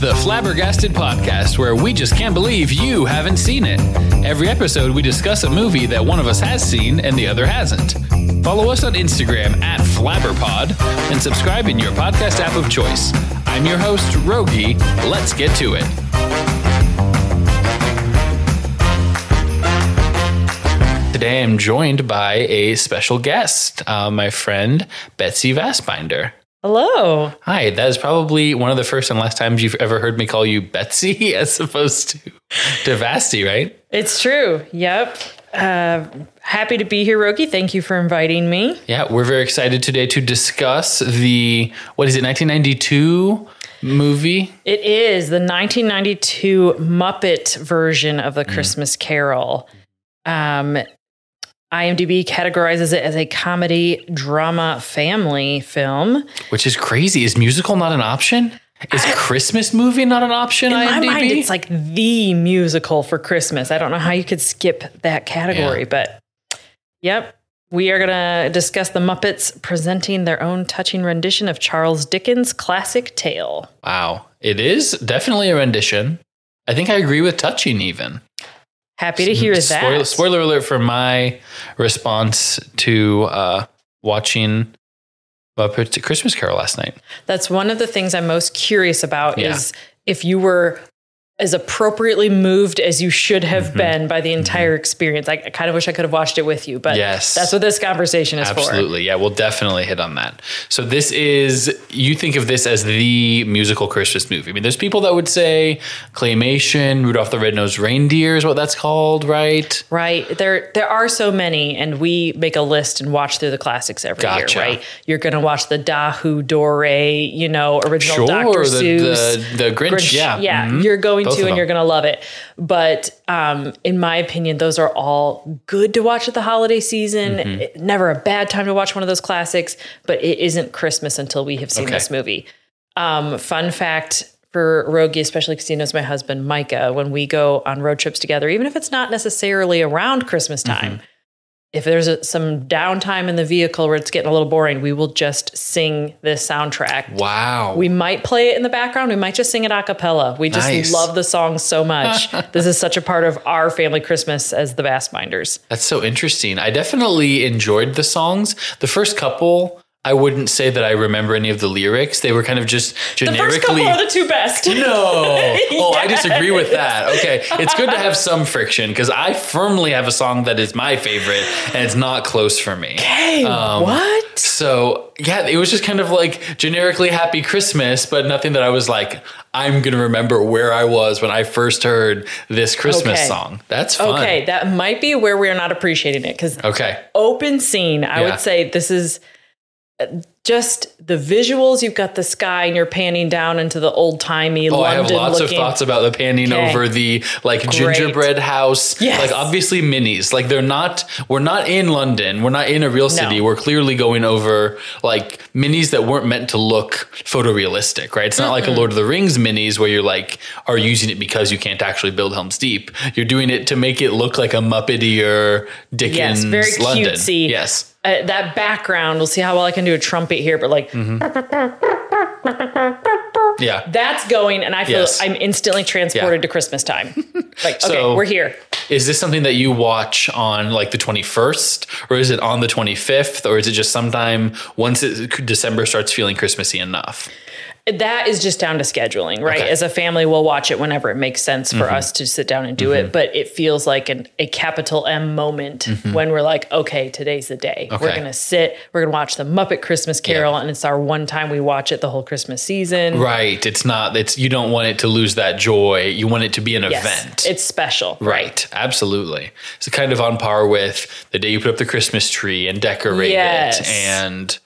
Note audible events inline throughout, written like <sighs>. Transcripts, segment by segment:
The Flabbergasted Podcast, where we just can't believe you haven't seen it. Every episode, we discuss a movie that one of us has seen and the other hasn't. Follow us on Instagram at FlabberPod and subscribe in your podcast app of choice. I'm your host, Rogge. Let's get to it. Today, I'm joined by a special guest, uh, my friend Betsey Vassbinder. Hello. Hi, that is probably one of the first and last times you've ever heard me call you Betsey <laughs> as opposed to to Vasti, right? It's true. Yep. Uh, happy to be here, Rogge. Thank you for inviting me. Yeah, we're very excited today to discuss the what is it, 1992 movie? It is the 1992 Muppet version of the Christmas Carol. Um, IMDb categorizes it as a comedy, drama, family film. Which is crazy. Is musical not an option? Is Christmas movie not an option? In my mind, it's like the musical for Christmas. I don't know how you could skip that category, Yeah. but yep. We are going to discuss the Muppets presenting their own touching rendition of Charles Dickens' classic tale. wow, it is definitely a rendition. I think I agree with touching even. Happy to hear Spoiler, that. spoiler alert for my response to uh, watching Muppet Christmas Carol last night. That's one of the things I'm most curious about Yeah. is if you were as appropriately moved as you should have Mm-hmm. been by the entire experience. I, I kind of wish I could have watched it with you, but Yes. that's what this conversation is for. Absolutely. Yeah, we'll definitely hit on that. So this is you think of this as the musical Christmas movie. I mean, there's people that would say claymation, Rudolph the Red-Nosed Reindeer is what that's called, right? Right. There there are so many and we make a list and watch through the classics every Gotcha. year, right? You're going to watch the Dahu Dore, you know, original Sure, Dr. the- Seuss. the- the Grinch, yeah. Yeah, Mhm. you're going Both to and you're going to love it. But um, in my opinion, those are all good to watch at the holiday season. Mm-hmm. It- never a bad time to watch one of those classics, but it isn't Christmas until we have seen Okay. this movie. Um, fun fact for Rogge, especially because he knows my husband, Micah, when we go on road trips together, even if it's not necessarily around Christmas Mm-hmm. If there's a, some downtime in the vehicle where it's getting a little boring, we will just sing this soundtrack. Wow. We might play it in the background. We might just sing it a cappella. We just Nice. love the song so much. <laughs> this is such a part of our family Christmas as the Bassbinders. That's so interesting. I definitely enjoyed the songs. The first couple, I wouldn't say that I remember any of the lyrics. They were kind of just generically. The first couple are the two best. <laughs> No. <laughs> Oh, I disagree with that. Okay. It's good to have <laughs> some friction because I firmly have a song that is my favorite and it's not close for me. Hey, um, what? So, yeah, it was just kind of like generically happy Christmas, but nothing that I was like, I'm going to remember where I was when I first heard this Christmas Okay. song. That's fun. Okay, that might be where we are not appreciating it because Okay. open scene, I Yeah. would say this is just the visuals. You've got the sky and you're panning down into the old timey Oh, I London have lots looking. of thoughts about the panning Okay. over the like gingerbread house. Yes. Like obviously minis. Like they're not we're not in London. We're not in a real city. No. We're clearly going over like minis that weren't meant to look photorealistic, right? It's not like a Lord of the Rings minis where you're like are using it because you can't actually build Helm's Deep. You're doing it to make it look like a Muppety or Dickens very London. cutesy. Yes. Uh, that background, we'll see how well I can do a trumpet here, but like Mm-hmm. Yeah. that's going, and I feel Yes. I'm instantly transported Yeah. to Christmas time. <laughs> Like, okay, we're here. Is this something that you watch on like the 21st or is it on the 25th or is it just sometime once it, December starts feeling Christmassy enough? That is just down to scheduling, right? Okay. Mm-hmm. As a family, we'll watch it whenever it makes sense for us to sit down and do it. But it feels like an, a capital M moment when we're like, okay, today's the day. We're Mm-hmm. Going to sit, we're going to watch the Muppet Christmas Carol, and it's our one time we watch it the whole Christmas season. Right. It's not, it's, you don't want it to lose that joy. You want it to be an Yes, event. it's special. Right, absolutely. It's kind of on par with the day you put up the Christmas tree and decorate Yes. it. And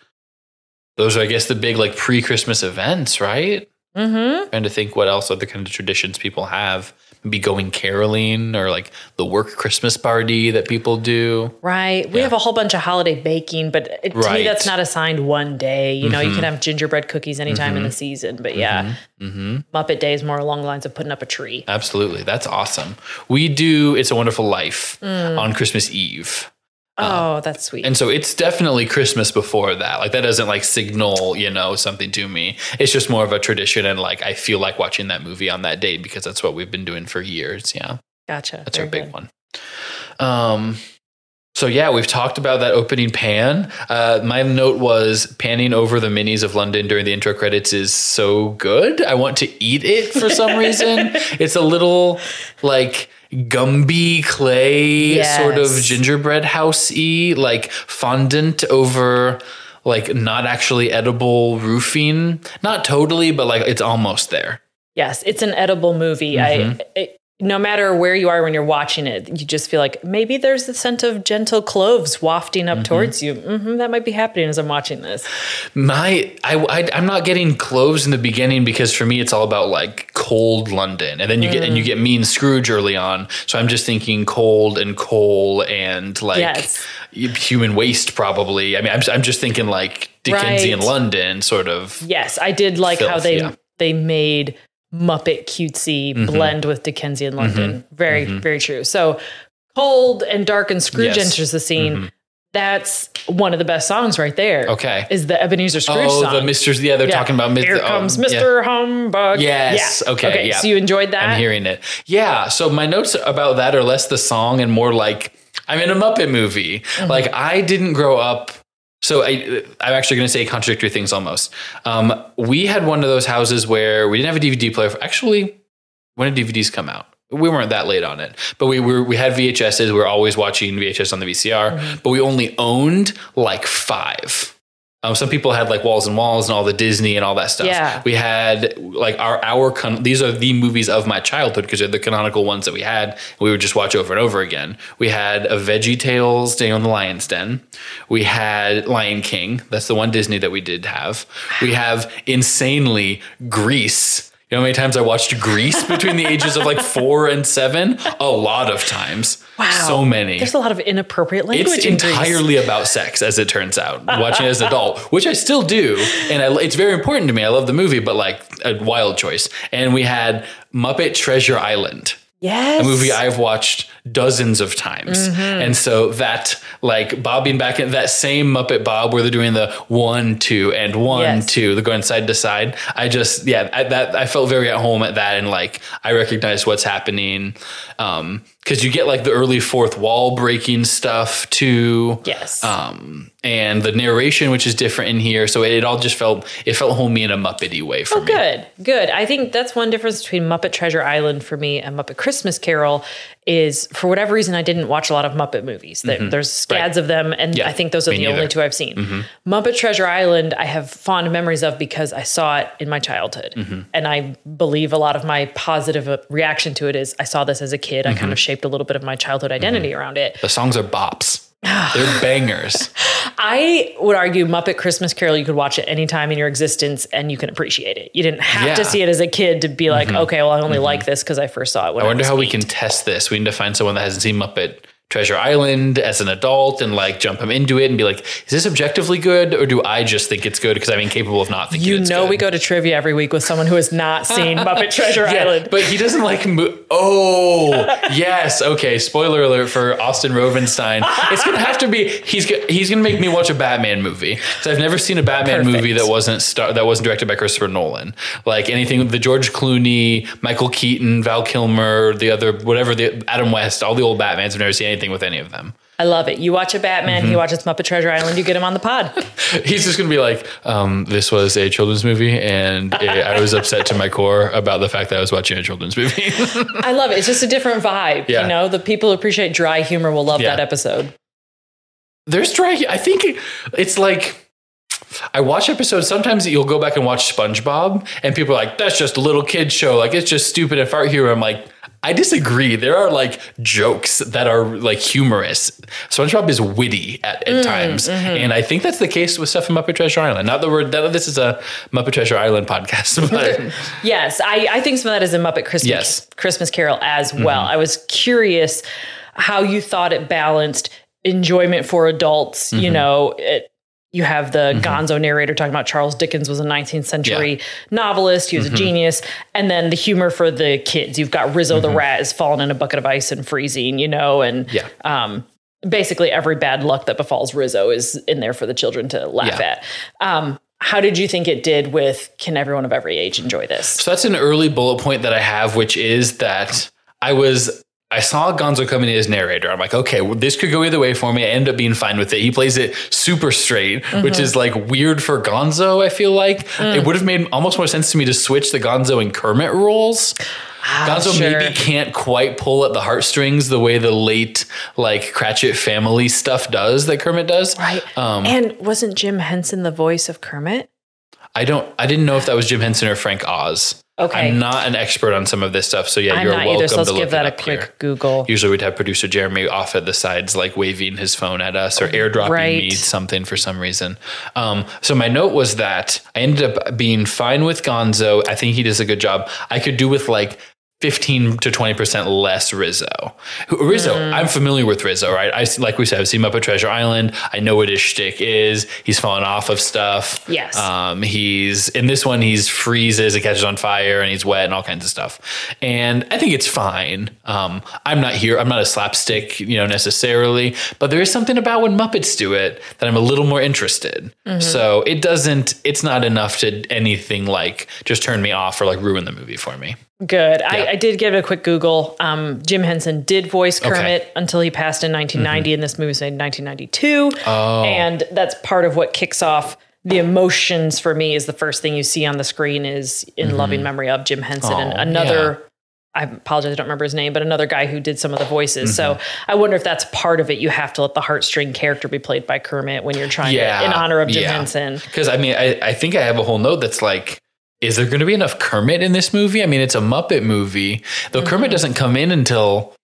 those are, I guess, the big like pre Christmas events, right? Mm-hmm. Trying to think what else other kind of traditions people have. Maybe going caroling or like the work Christmas party that people do. Right. We Yeah. have a whole bunch of holiday baking, but it, to Right. Mm-hmm. me, that's not assigned one day. You know, you can have gingerbread cookies anytime in the season, but yeah, Mm-hmm. Muppet Day is more along the lines of putting up a tree. Absolutely. That's awesome. We do It's a Wonderful Life Mm. on Christmas Eve. Oh, that's sweet. And so it's definitely Christmas before that. Like that doesn't like signal, you know, something to me. It's just more of a tradition and like I feel like watching that movie on that date because that's what we've been doing for years. Yeah. gotcha. That's Very our big good. one. Um so yeah, we've talked about that opening pan. Uh, my note was panning over the minis of London during the intro credits is so good. I want to eat it for some reason. <laughs> It's a little like Gumby clay sort of Yes. gingerbread housey, like fondant over like not actually edible roofing. Not totally, but like it's almost there. Yes, it's an edible movie. Mm-hmm. I it, no matter where you are when you're watching it, you just feel like maybe there's the scent of gentle cloves wafting Mm-hmm. up towards you. hmm that might be happening as I'm watching this. My, I, I, I'm not getting cloves in the beginning because for me it's all about like cold London, and then you get and you get Mean Scrooge early on. So I'm just thinking cold and coal and like Yes. human waste probably. I mean, I'm, I'm just thinking like Dickensian Right. London sort of. Yes, I did like how they yeah. they made Muppet cutesy Mm-hmm. blend with Dickensian London. Very very true. So cold and dark and Scrooge Yes. Mm-hmm. enters the scene. That's one of the best songs right there. Okay. is the Ebenezer Scrooge Oh, song. the Misters. Yeah, they're Yeah. talking about Mr. Here oh, comes yeah. Mr. Humbug. Yes, Yeah. okay, yeah. So you enjoyed that? I'm hearing it. Yeah. So my notes about that are less the song and more like I'm in a Muppet movie. Mm-hmm. Like I didn't grow up. So I, I'm actually going to say contradictory things almost. Um, we had one of those houses where we didn't have a DVD player. Actually, when did DVDs come out? We weren't that late on it, but we were we had VHSs. We were always watching VHS on the VCR, Mm-hmm. but we only owned like five. Um, some people had like Walls and Walls and all the Disney and all that stuff. Yeah. We had like our our con- these are the movies of my childhood because they're the canonical ones that we had. We would just watch over and over again. We had a Veggie Tales Day on the Lion's Den. We had Lion King. That's the one Disney that we did have. We have insanely Grease. You know how many times I watched Grease between the ages of like four and seven? A lot of times. Wow. So many. There's a lot of inappropriate language It's Grease. entirely about sex, as it turns out. Watching as an adult, which I still do, and I, it's very important to me. I love the movie, but like a wild choice. And we had Muppet Treasure Island, Yes. a movie I've watched dozens of times, Mm-hmm. and so that like bobbing back in that same Muppet Bob where they're doing the one two and one Yes. two, they're going side to side. I just yeah, I, that I felt very at home at that, and like I recognized what's happening. Um, because you get like the early fourth wall breaking stuff too Yes. um, and the narration, which is different in here. So it, all just felt it felt homey in a Muppety way for Oh, me. good, good. I think that's one difference between Muppet Treasure Island for me and Muppet Christmas Carol is for whatever reason I didn't watch a lot of Muppet movies. There- There's scads of them, and Mm-hmm. Yeah, I think those are me the neither. Mm-hmm. only two I've seen. Muppet Treasure Island, I have fond memories of because I saw it in my childhood, Mm-hmm. and I believe a lot of my positive uh, reaction to it is I saw this as a kid. I Mm-hmm. kind of shaped a little bit of my childhood identity around it. The songs are bops. <sighs> They're bangers. I would argue Muppet Christmas Carol, you could watch it anytime in your existence and you can appreciate it. You didn't have Yeah. Mm-hmm. to see it as a kid to be like, okay, well, I only like this because I first saw it when I I, wonder was how we can test this. We need to find someone that hasn't seen Muppet Treasure Island as an adult and like jump him into it and be like, is this objectively good or do I just think it's good because I'm incapable of not thinking it's good. You know, good? we go to trivia every week with someone who has not seen <laughs> Muppet Treasure Yeah, Island. but he doesn't like. Mo- oh, yes. Okay. Spoiler alert for Austin Rovenstein. It's gonna have to be. He's go- he's gonna make me watch a Batman movie. So I've never seen a Batman Perfect. movie that wasn't star- that wasn't directed by Christopher Nolan. Like anything, the George Clooney, Michael Keaton, Val Kilmer, the other whatever the Adam West, all the old Batmans. I've never seen anything with any of them. I love it. You watch a Batman, Mm-hmm. he watches Muppet Treasure Island, you get him on the pod. <laughs> He's just gonna be like, um, "This was a children's movie, and <laughs> I was upset to my core about the fact that I was watching a children's movie." <laughs> I love it. It's just a different vibe. Yeah. You know, the people who appreciate dry humor will love Yeah. that episode. There's dry. I think it's like I watch episodes. Sometimes you'll go back and watch SpongeBob, and people are like, "That's just a little kid show. Like it's just stupid and fart humor." I'm like, I disagree. There are like jokes that are like humorous. SpongeBob is witty at, Mm, times, mm-hmm. and I think that's the case with stuff in Muppet Treasure Island. Not that we're that this is a Muppet Treasure Island podcast, <laughs> but <laughs> Yes, I, I think some of that is in Muppet Christmas Yes. Mm-hmm. Christmas Carol as well. I was curious how you thought it balanced enjoyment for adults. You Mm-hmm. know, it, you have the Gonzo narrator talking about Charles Dickens was a 19th century novelist. He was Mm-hmm. a genius, and then the humor for the kids. You've got Rizzo Mm-hmm. the rat is falling in a bucket of ice and freezing. You know, and Yeah. um, basically every bad luck that befalls Rizzo is in there for the children to laugh Yeah. at. Um, how did you think it did with Can Everyone of Every Age Enjoy This? So that's an early bullet point that I have, which is that I was I saw Gonzo coming in as narrator. I'm like, okay, well, this could go either way for me. I end up being fine with it. He plays it super straight, which Mm-hmm. is like weird for Gonzo. I feel like Mm. it would have made almost more sense to me to switch the Gonzo and Kermit roles. Gonzo Ah, sure. maybe can't quite pull at the heartstrings the way the late like Cratchit family stuff does that Kermit does. Right. Um, and wasn't Jim Henson the voice of Kermit? I don't. I didn't know if that was Jim Henson or Frank Oz. Okay. I'm not an expert on some of this stuff, so yeah, I'm you're welcome either, so let's to look give that a quick here. Google. Usually we'd have producer Jeremy off at the sides, like waving his phone at us or airdropping Right. me something for some reason. Um, so my note was that I ended up being fine with Gonzo. I think he does a good job. I could do with like 15 to 20% less Rizzo. Rizzo, Mm. I'm familiar with Rizzo, right? I like we said, I've seen Muppet Treasure Island. I know what his shtick is. He's fallen off of stuff. Yes. Um, he's in this one, he's freezes, it catches on fire, and he's wet and all kinds of stuff. And I think it's fine. Um, I'm not here, I'm not a slapstick, you know, necessarily, but there is something about when Muppets do it that I'm a little more interested. So it doesn't, it's not enough to anything like just turn me off or like ruin the movie for me. Good. Yeah. I, I did give it a quick Google. Um, Jim Henson did voice Okay. Mm-hmm. Kermit until he passed in 1990, and this movie was made in 1992. Oh. And that's part of what kicks off the emotions for me. Is the first thing you see on the screen is in loving memory of Jim Henson and Mm-hmm. Oh, another. I apologize, I don't remember his name, but another guy who did some of the voices. So Mm-hmm. I wonder if that's part of it. You have to let the heartstring character be played by Kermit when you're trying Yeah, to, in honor of Jim yeah. Henson. Because I mean, I, I think I have a whole note that's like, is there going to be enough Kermit in this movie? I mean, it's a Muppet movie, though Mm-hmm. Kermit doesn't come in until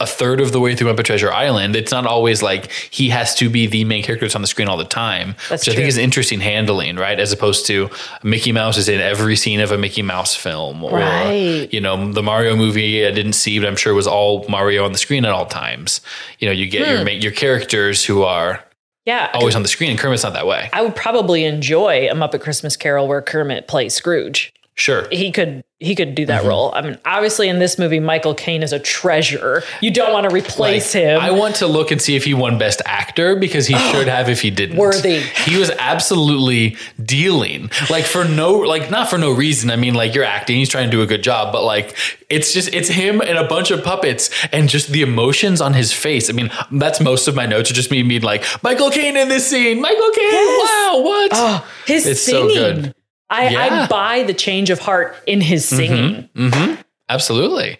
a third of the way through Muppet Treasure Island. It's not always like he has to be the main character that's on the screen all the time, That's which I think is interesting handling, right? As opposed to Mickey Mouse is in every scene of a Mickey Mouse film, or Right. you know, the Mario movie I didn't see, but I'm sure was all Mario on the screen at all times. You know, you get Hmm. your your characters who are Yeah. always on the screen, and Kermit's not that way. I would probably enjoy a Muppet Christmas Carol where Kermit plays Scrooge. Sure. He could he could do Mm-hmm. that role. I mean, obviously in this movie, Michael Caine is a treasure. You don't want to replace Like, him. I want to look and see if he won Best Actor because he should have if he didn't. Worthy. He was absolutely dealing like for no like not for no reason. I mean, like you're acting, he's trying to do a good job, but like it's just it's him and a bunch of puppets and just the emotions on his face. I mean, that's most of my notes are just me being like Michael Caine in this scene. Michael Caine. Yes. Wow, what? oh, his It's so singing. good. I, Yeah. I buy the change of heart in his singing. hmm Absolutely.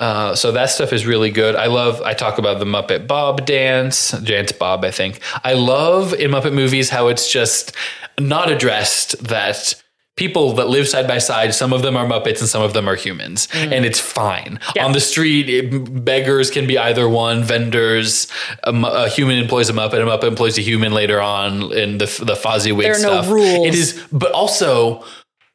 Uh, so that stuff is really good. I love. I talk about the Muppet Bob dance, dance Bob. I think I love in Muppet movies how it's just not addressed that people that live side by side, some of them are Muppets and some of them are humans, and it's fine. Mm. Yeah. On the street, it, beggars can be either one. Vendors, a, a human employs a Muppet, a Muppet employs a human later on in the the Fozziwig There are no rules. It is, but also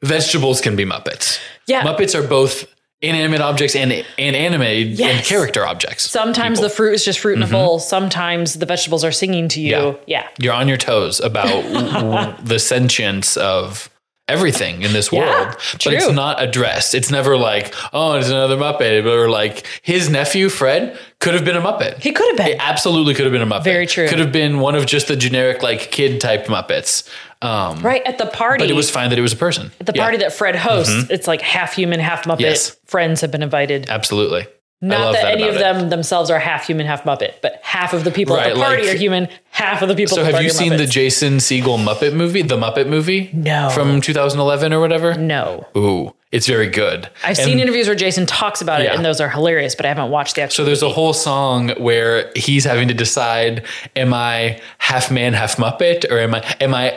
vegetables can be Muppets. Yeah. Muppets are both inanimate objects and and animated and character objects. Sometimes the fruit is just fruit in a bowl. Sometimes the vegetables are singing to you. Mm-hmm. Yeah. Yeah. You're on your toes about <laughs> the sentience of everything in this Yeah, world, but it's not addressed. It's never like, oh, it's another Muppet, or like his nephew Fred could have been a Muppet. He could have been. It absolutely could have been a Muppet. Very true. Could have been one of just the generic like kid type Muppets. Um, right at the party. But it was fine that it was a person. at the Yeah, Mm-hmm. party that Fred hosts. It's like half human, half Muppet. Yes. Friends have been invited. absolutely. Not love that, any of it. them themselves are half human, half Muppet, but half of the people at the party like- are human, half of the people So at the have you seen the Jason Segel Muppet movie, the Muppet movie? No. From 2011 or whatever? no. Ooh, it's very good. I've And seen interviews where Jason talks about it, Yeah. and those are hilarious, but I haven't watched the actual. So there's a whole song where he's having to decide: Am I half man, half Muppet, or am I am I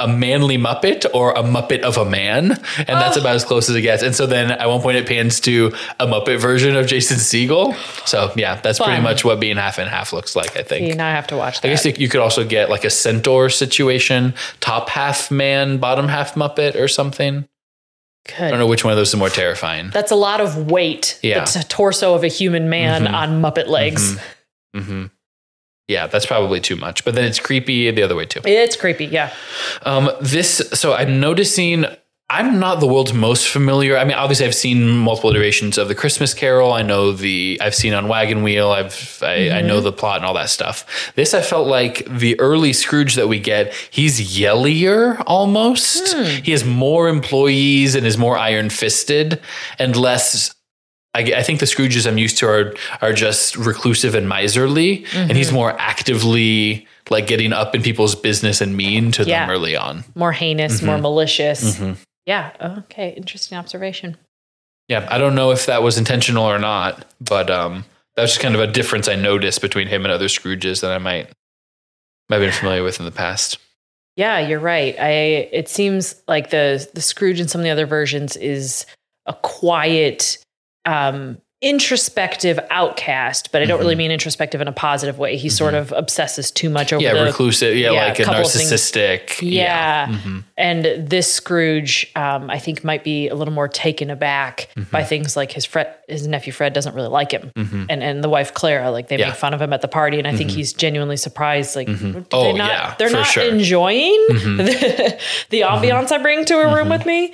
a manly Muppet or a Muppet of a man? And that's Oh. about as close as it gets. And so then at one point it pans to a Muppet version of Jason Segel. So yeah, that's pretty much what being half and half looks like. I think. You now I have to watch that. I guess you could also get like a centaur situation, top half man, bottom half Muppet, or something. Good. I don't know which one of those is more terrifying. That's a lot of weight. Yeah. That's a torso of a human man Mhm. on Muppet legs. hmm Yeah, that's probably too much. But then it's creepy the other way too. It's creepy. Yeah. Um, this, so I'm noticing I'm not the world's most familiar. I mean, obviously, I've seen multiple iterations of the Christmas Carol. I know the I've seen on Wagon Wheel. I've I, I know the plot and all that stuff. This I felt like the early Scrooge that we get. He's yellier almost. He has more employees and is more iron fisted and less. I, I think the Scrooges I'm used to are are just reclusive and miserly, and he's more actively like getting up in people's business and mean to Yeah. them early on. More heinous, Mm-hmm. more malicious. Yeah. Okay. Interesting observation. Yeah, I don't know if that was intentional or not, but um, that was just kind of a difference I noticed between him and other Scrooges that I might might have been familiar with in the past. Yeah, you're right. I it seems like the the Scrooge in some of the other versions is a quiet, um, introspective outcast, but I don't really mean introspective in a positive way. He sort of obsesses too much over Mm-hmm. Yeah, the reclusive. Yeah, yeah, like a narcissistic. Yeah. Mm-hmm. And this Scrooge, um, I think, might be a little more taken aback Mm-hmm. by things like his Fred, his nephew Fred doesn't really like him, and and the wife Clara, like they Mm-hmm. Yeah. make fun of him at the party, and I think he's genuinely surprised. Like, Oh, they not, yeah, they're not sure. <laughs> Mm-hmm. enjoying the, the ambiance I bring to a room with me.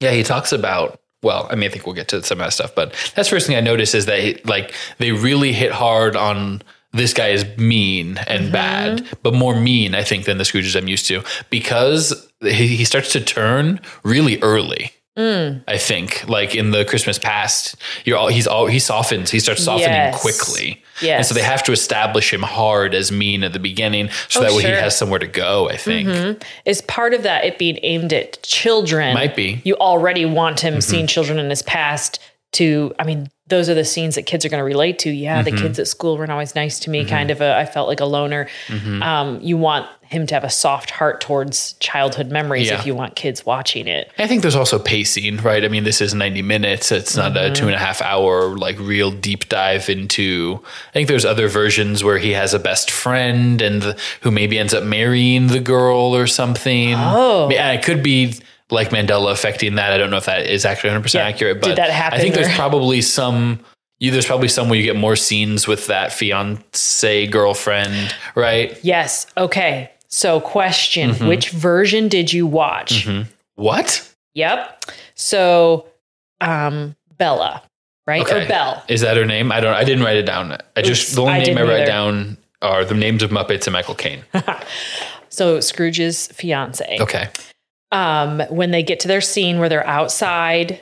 Yeah, he talks about. Well, I mean, I think we'll get to some of that stuff, but that's the first thing I noticed is that like they really hit hard on this guy is mean and mm-hmm. bad, but more mean, I think, than the Scrooges I'm used to because he, he starts to turn really early. I think, like in the Christmas past, you're all he's all he softens. He starts softening Yes. quickly, and so they have to establish him hard as mean at the beginning, so Oh, that way sure. he has somewhere to go. I think. Mm-hmm. Is part of that it being aimed at children? Might be. You already want him mm-hmm. seeing children in his past to, I mean, those are the scenes that kids are going to relate to. Yeah, the kids at school weren't always nice to me, kind of a, I felt like a loner. Um, you want him to have a soft heart towards childhood memories Yeah. if you want kids watching it. I think there's also pacing, right? I mean, this is 90 minutes. It's not Mm-hmm. a two and a half hour, like, real deep dive into. I think there's other versions where he has a best friend and the, who maybe ends up marrying the girl or something. Oh. Yeah, it could be like Mandela affecting that. I don't know if that is actually 100% Yeah. accurate, but Did that happen I think there's probably some. You, there's probably some where you get more scenes with that fiance girlfriend, right? Yes. Okay. So, question Mm-hmm. Which version did you watch? What Yep. So, um, Bella, right? Or Belle. Is that her name? I don't. I didn't write it down. I just Oops, the only I name I write either. down are the names of Muppets and Michael Caine. <laughs> So, Scrooge's fiance. Okay. Um, when they get to their scene where they're outside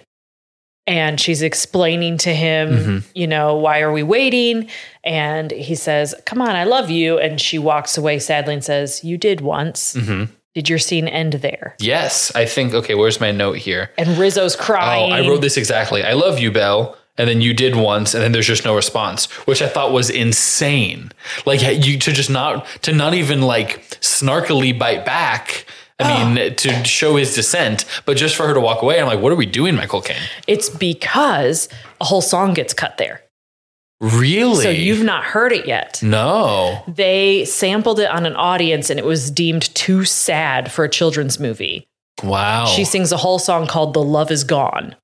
and she's explaining to him, Mm-hmm. you know, why are we waiting? And he says, Come on, I love you. And she walks away sadly and says, You did once. Mm-hmm. Did your scene end there? Yes, I think. Okay, where's my note here? And Rizzo's Oh, crying. I wrote this exactly. I love you, Belle. And then you did once, and then there's just no response, which I thought was insane. Like you to just not to not even like snarkily bite back. I mean, to show his dissent, but just for her to walk away. I'm like, what are we doing, Michael Caine? It's because a whole song gets cut there. Really? So you've not heard it yet. no. They sampled it on an audience and it was deemed too sad for a children's movie. Wow. She sings a whole song called The Love Is Gone.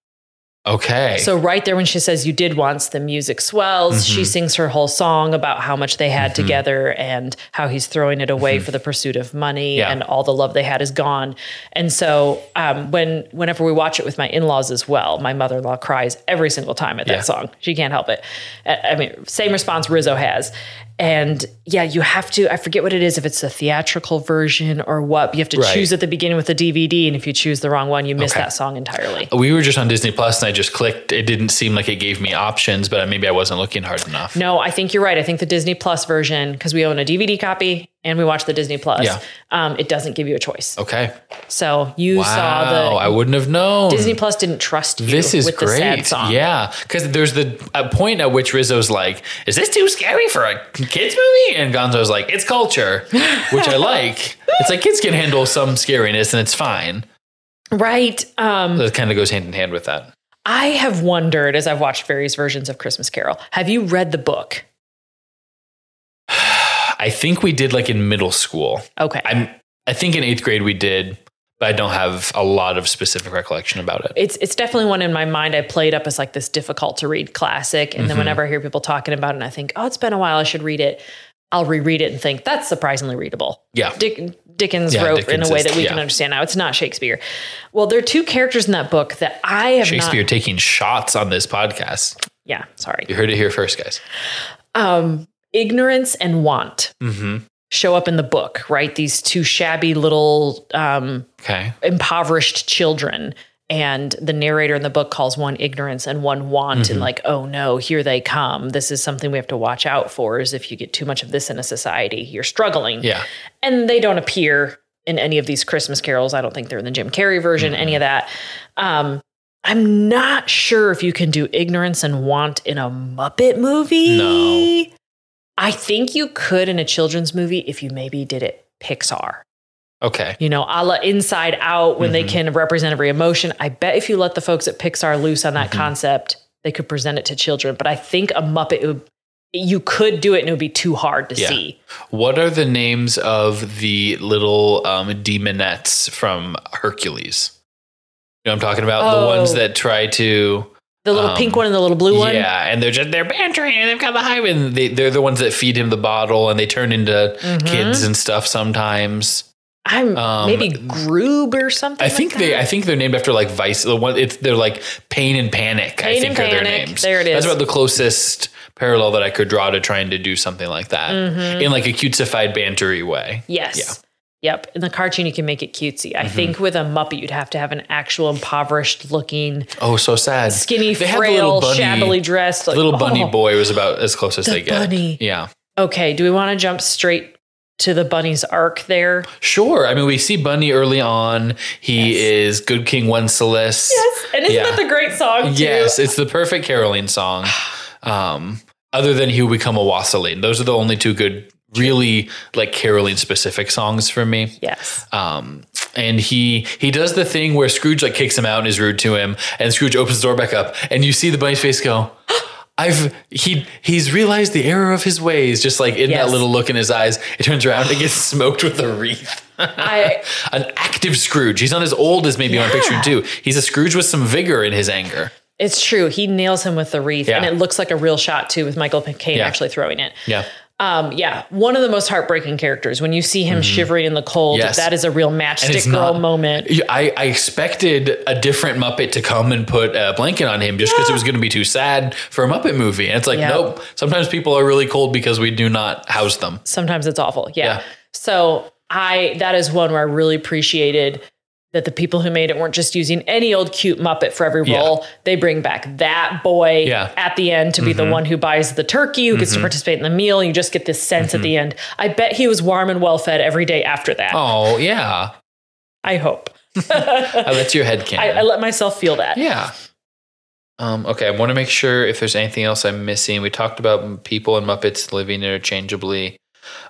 Okay. So right there when she says you did once, the music swells. Mm-hmm. She sings her whole song about how much they had together and how he's throwing it away for the pursuit of money Mm-hmm. Yeah. and all the love they had is gone. And so um, when whenever we watch it with my in-laws as well, my mother-in-law cries every single time at that Yeah. song. She can't help it. I mean, same response Rizzo has. And yeah, you have to, I forget what it is, if it's a theatrical version or what, you have to Right. choose at the beginning with the DVD. And if you choose the wrong one, you miss Okay. that song entirely. we were just on Disney Plus and I just clicked. It didn't seem like it gave me options, but maybe I wasn't looking hard enough. No, I think you're right. I think the Disney Plus version, because we own a DVD copy and we watch the Disney Plus, Yeah. um, it doesn't give you a choice. Okay. So you Wow. saw the I wouldn't have known. Disney Plus didn't trust you This is with the sad great. song. Yeah. Because there's the a point at which Rizzo's like, is this too scary for a kids movie? And Gonzo's like, it's culture, which I <laughs> like. It's like kids can handle some scariness and it's fine. Right. Um, That kind of goes hand in hand with that. I have wondered as I've watched various versions of Christmas Carol, have you read the book? <sighs> <sighs> <sighs> I think we did like in middle school. Okay. I'm I think in eighth grade we did, but I don't have a lot of specific recollection about it. it's it's definitely one in my mind I played up as like this difficult to read classic. And then Mm-hmm. whenever I hear people talking about it, and I think, oh, it's been a while, I should read it. I'll reread it and think that's surprisingly readable. Yeah. Dick, Dickens Yeah, wrote Dickens in a way that we can understand now. It's not Shakespeare. Well, there are two characters in that book that I have Shakespeare not. taking shots on this podcast. Yeah, sorry. You heard it here first, guys. Um, ignorance and want Mm-hmm. show up in the book, right? These two shabby little um, Okay. impoverished children. And the narrator in the book calls one ignorance and one want, Mm-hmm. and like, oh no, here they come. This is something we have to watch out for. Is if you get too much of this in a society, you're struggling. Yeah. and they don't appear in any of these Christmas carols. I don't think they're in the Jim Carrey version, any of that. Um, I'm not sure if you can do ignorance and want in a Muppet movie. No. I think you could in a children's movie if you maybe did it Pixar. Okay. You know, a la Inside Out, when they Mhm. can represent every emotion. I bet if you let the folks at Pixar loose on that Mhm. concept, they could present it to children. But I think a Muppet would. You could do it and it would be too hard to Yeah. see. What are the names of the little um, demonettes from Hercules? You know what I'm talking about? The ones Oh. that try to. The little Um, pink one and the little blue one. Yeah, and they're just they're bantering and they've got the hype, and they, they're the ones that feed him the bottle, and they turn into Mhm. kids and stuff sometimes. I'm Um, maybe Groob or something. I think like they. I think they're named after like Vice. The one it's they're like Pain and Panic. I think are their names. There it That's about the closest parallel that I could draw to trying to do something like that Mhm. in like a cutesified bantery way. Yes. Yeah. Yep. In the cartoon, you can make it cutesy. I Mhm. think with a Muppet, you'd have to have an actual impoverished looking, Oh, so sad. skinny, They frail, bunny- shabbily dressed. Like, little bunny oh. boy was about as close as The they get. bunny. Yeah. Okay. Do we want to jump straight to the bunny's arc there? Sure. I mean, we see Bunny early on. He Yes. is Good King Wenceslas. Yes. And isn't Yeah. that the great song, too? Yes, it's the perfect caroling song. <sighs> Um, other than He Will Become a Wassailing. Those are the only two good, really like caroling specific songs for me. Yes. Um, and he he does the thing where Scrooge like kicks him out and is rude to him, and Scrooge opens the door back up, and you see the bunny's face go. <gasps> I've he he's realized the error of his ways. Just like in Yes. that little look in his eyes, it turns around and gets smoked with a wreath. I, <laughs> An active Scrooge. He's not as old as maybe on Yeah. picture two. He's a Scrooge with some vigor in his anger. it's true. He nails him with the wreath, and it looks like a real shot, too, with Michael Caine Yeah. actually throwing it. Yeah. Um, yeah, one of the most heartbreaking characters. When you see him shivering in the cold, Mm-hmm. Yes. that is a real matchstick girl not- moment. I, I expected a different Muppet to come and put a blanket on him just because it was going to be too sad for a Muppet movie. And it's like, Yeah. nope. Sometimes people are really cold because we do not house them. Sometimes it's awful. Yeah. Yeah. So I that is one where I really appreciated that the people who made it weren't just using any old cute Muppet for every Yeah. role. They bring back that boy Yeah. at the end to be the one who buys the turkey, who gets to participate in the meal. You just get this sense at the end. I bet he was warm and well fed every day after that. Oh, yeah. I hope. <laughs> Oh, that's your head I, I let myself feel that. Yeah. Um, okay, I want to make sure if there's anything else I'm missing. We talked about people and Muppets living interchangeably.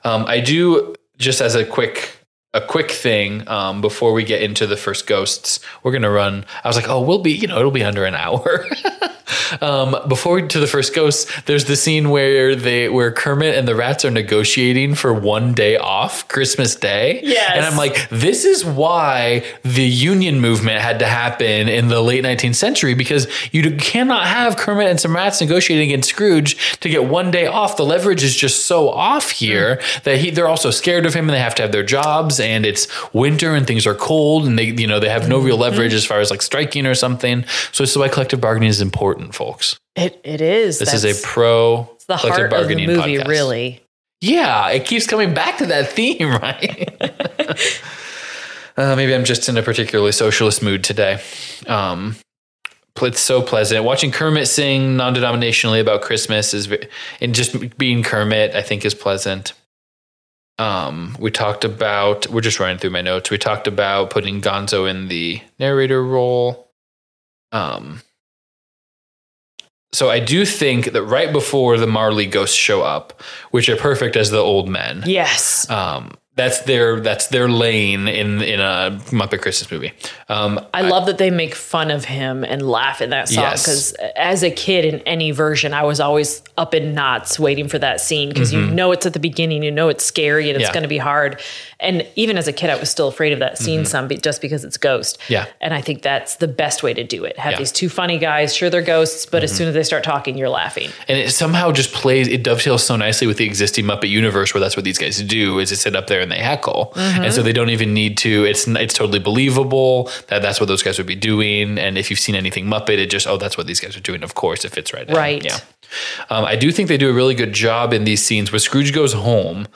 Um, I do just as a quick a quick thing um, before we get into the first ghosts. We're gonna run. I was like, oh, we'll be you know it'll be under an hour. <laughs> um, before we to the first ghosts, there's the scene where they where Kermit and the rats are negotiating for one day off, Christmas Day. Yes. and I'm like, this is why the union movement had to happen in the late 19th century because you cannot have Kermit and some rats negotiating against Scrooge to get one day off. The leverage is just so off here that he they're also scared of him and they have to have their jobs and it's winter and things are cold and they you know they have no real leverage as far as like striking or something. So this is why collective bargaining is important, folks. It it is. This is a pro the collective heart of the bargaining movie, podcast. really. Yeah, it keeps coming back to that theme, <laughs> right? <laughs> uh, maybe I'm just in a particularly socialist mood today. Um, it's so pleasant watching Kermit sing non-denominationally about Christmas is, and just being Kermit, I think, is pleasant. Um, we talked about. We're just running through my notes. We talked about putting Gonzo in the narrator role. Um, so I do think that right before the Marley ghosts show up, which are perfect as the old men, Yes. um, that's their that's their lane in in a Muppet Christmas movie. Um, I love that they make fun of him and laugh in that song Yes. because as a kid in any version, I was always up in knots waiting for that scene because you know it's at the beginning, you know it's scary and it's Mm-hmm. Yeah. going to be hard. And even as a kid, I was still afraid of that scene some be- just because it's Ghost. Mm-hmm. Yeah. And I think that's the best way to do it. Have Yeah. Mm-hmm. these two funny guys. Sure, they're ghosts, but as soon as they start talking, you're laughing. and it somehow just plays it dovetails so nicely with the existing muppet universe where that's what these guys do is they sit up there and they heckle. And so they don't even need to it's it's totally believable that that's what those guys would be doing. And if you've seen anything muppet it just oh that's what these guys are doing. Of course it fits right in. Right. yeah. Um, i do think they do a really good job in these scenes where scrooge goes home.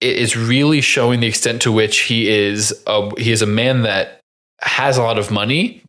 It is really showing the extent to which he is a, he is a man that has a lot of money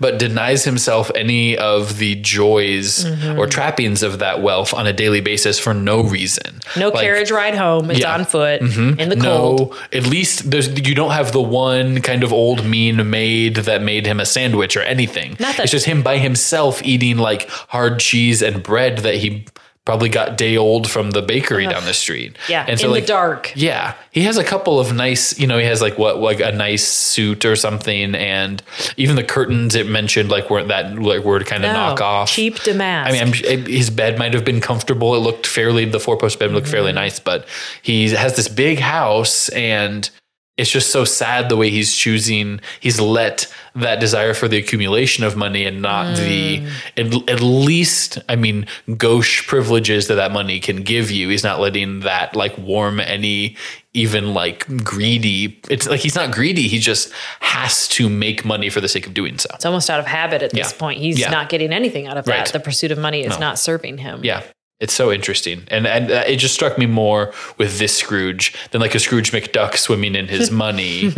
but denies himself any of the joys Mm-hmm. or trappings of that wealth on a daily basis for no reason. No Like, carriage ride home. It's Yeah. on foot mhm. in the cold. No, at least there's you don't have the one kind of old mean maid that made him a sandwich or anything. Not that- it's just him by himself eating like hard cheese and bread that he probably got day old from the bakery uh-huh. down the street. Yeah, and so in like the dark. yeah, he has a couple of nice, you know, he has like what, like a nice suit or something, and even the curtains it mentioned like weren't that like were kind of No, knock off. cheap damask. I mean, I'm, his bed might have been comfortable. It looked fairly, the four post bed looked fairly mm-hmm. nice, but he has this big house and it's just so sad the way he's choosing. He's let that desire for the accumulation of money and not the, mm. at, at least, I mean, gauche privileges that that money can give you. He's not letting that like warm any even like greedy. It's like he's not greedy. He just has to make money for the sake of doing so. it's almost out of habit at this Yeah. point. He's Yeah. not getting anything out of that. Right. The pursuit of money is No. not serving him. Yeah. It's so interesting. And, and uh, it just struck me more with this Scrooge than like a Scrooge McDuck swimming in his <laughs> money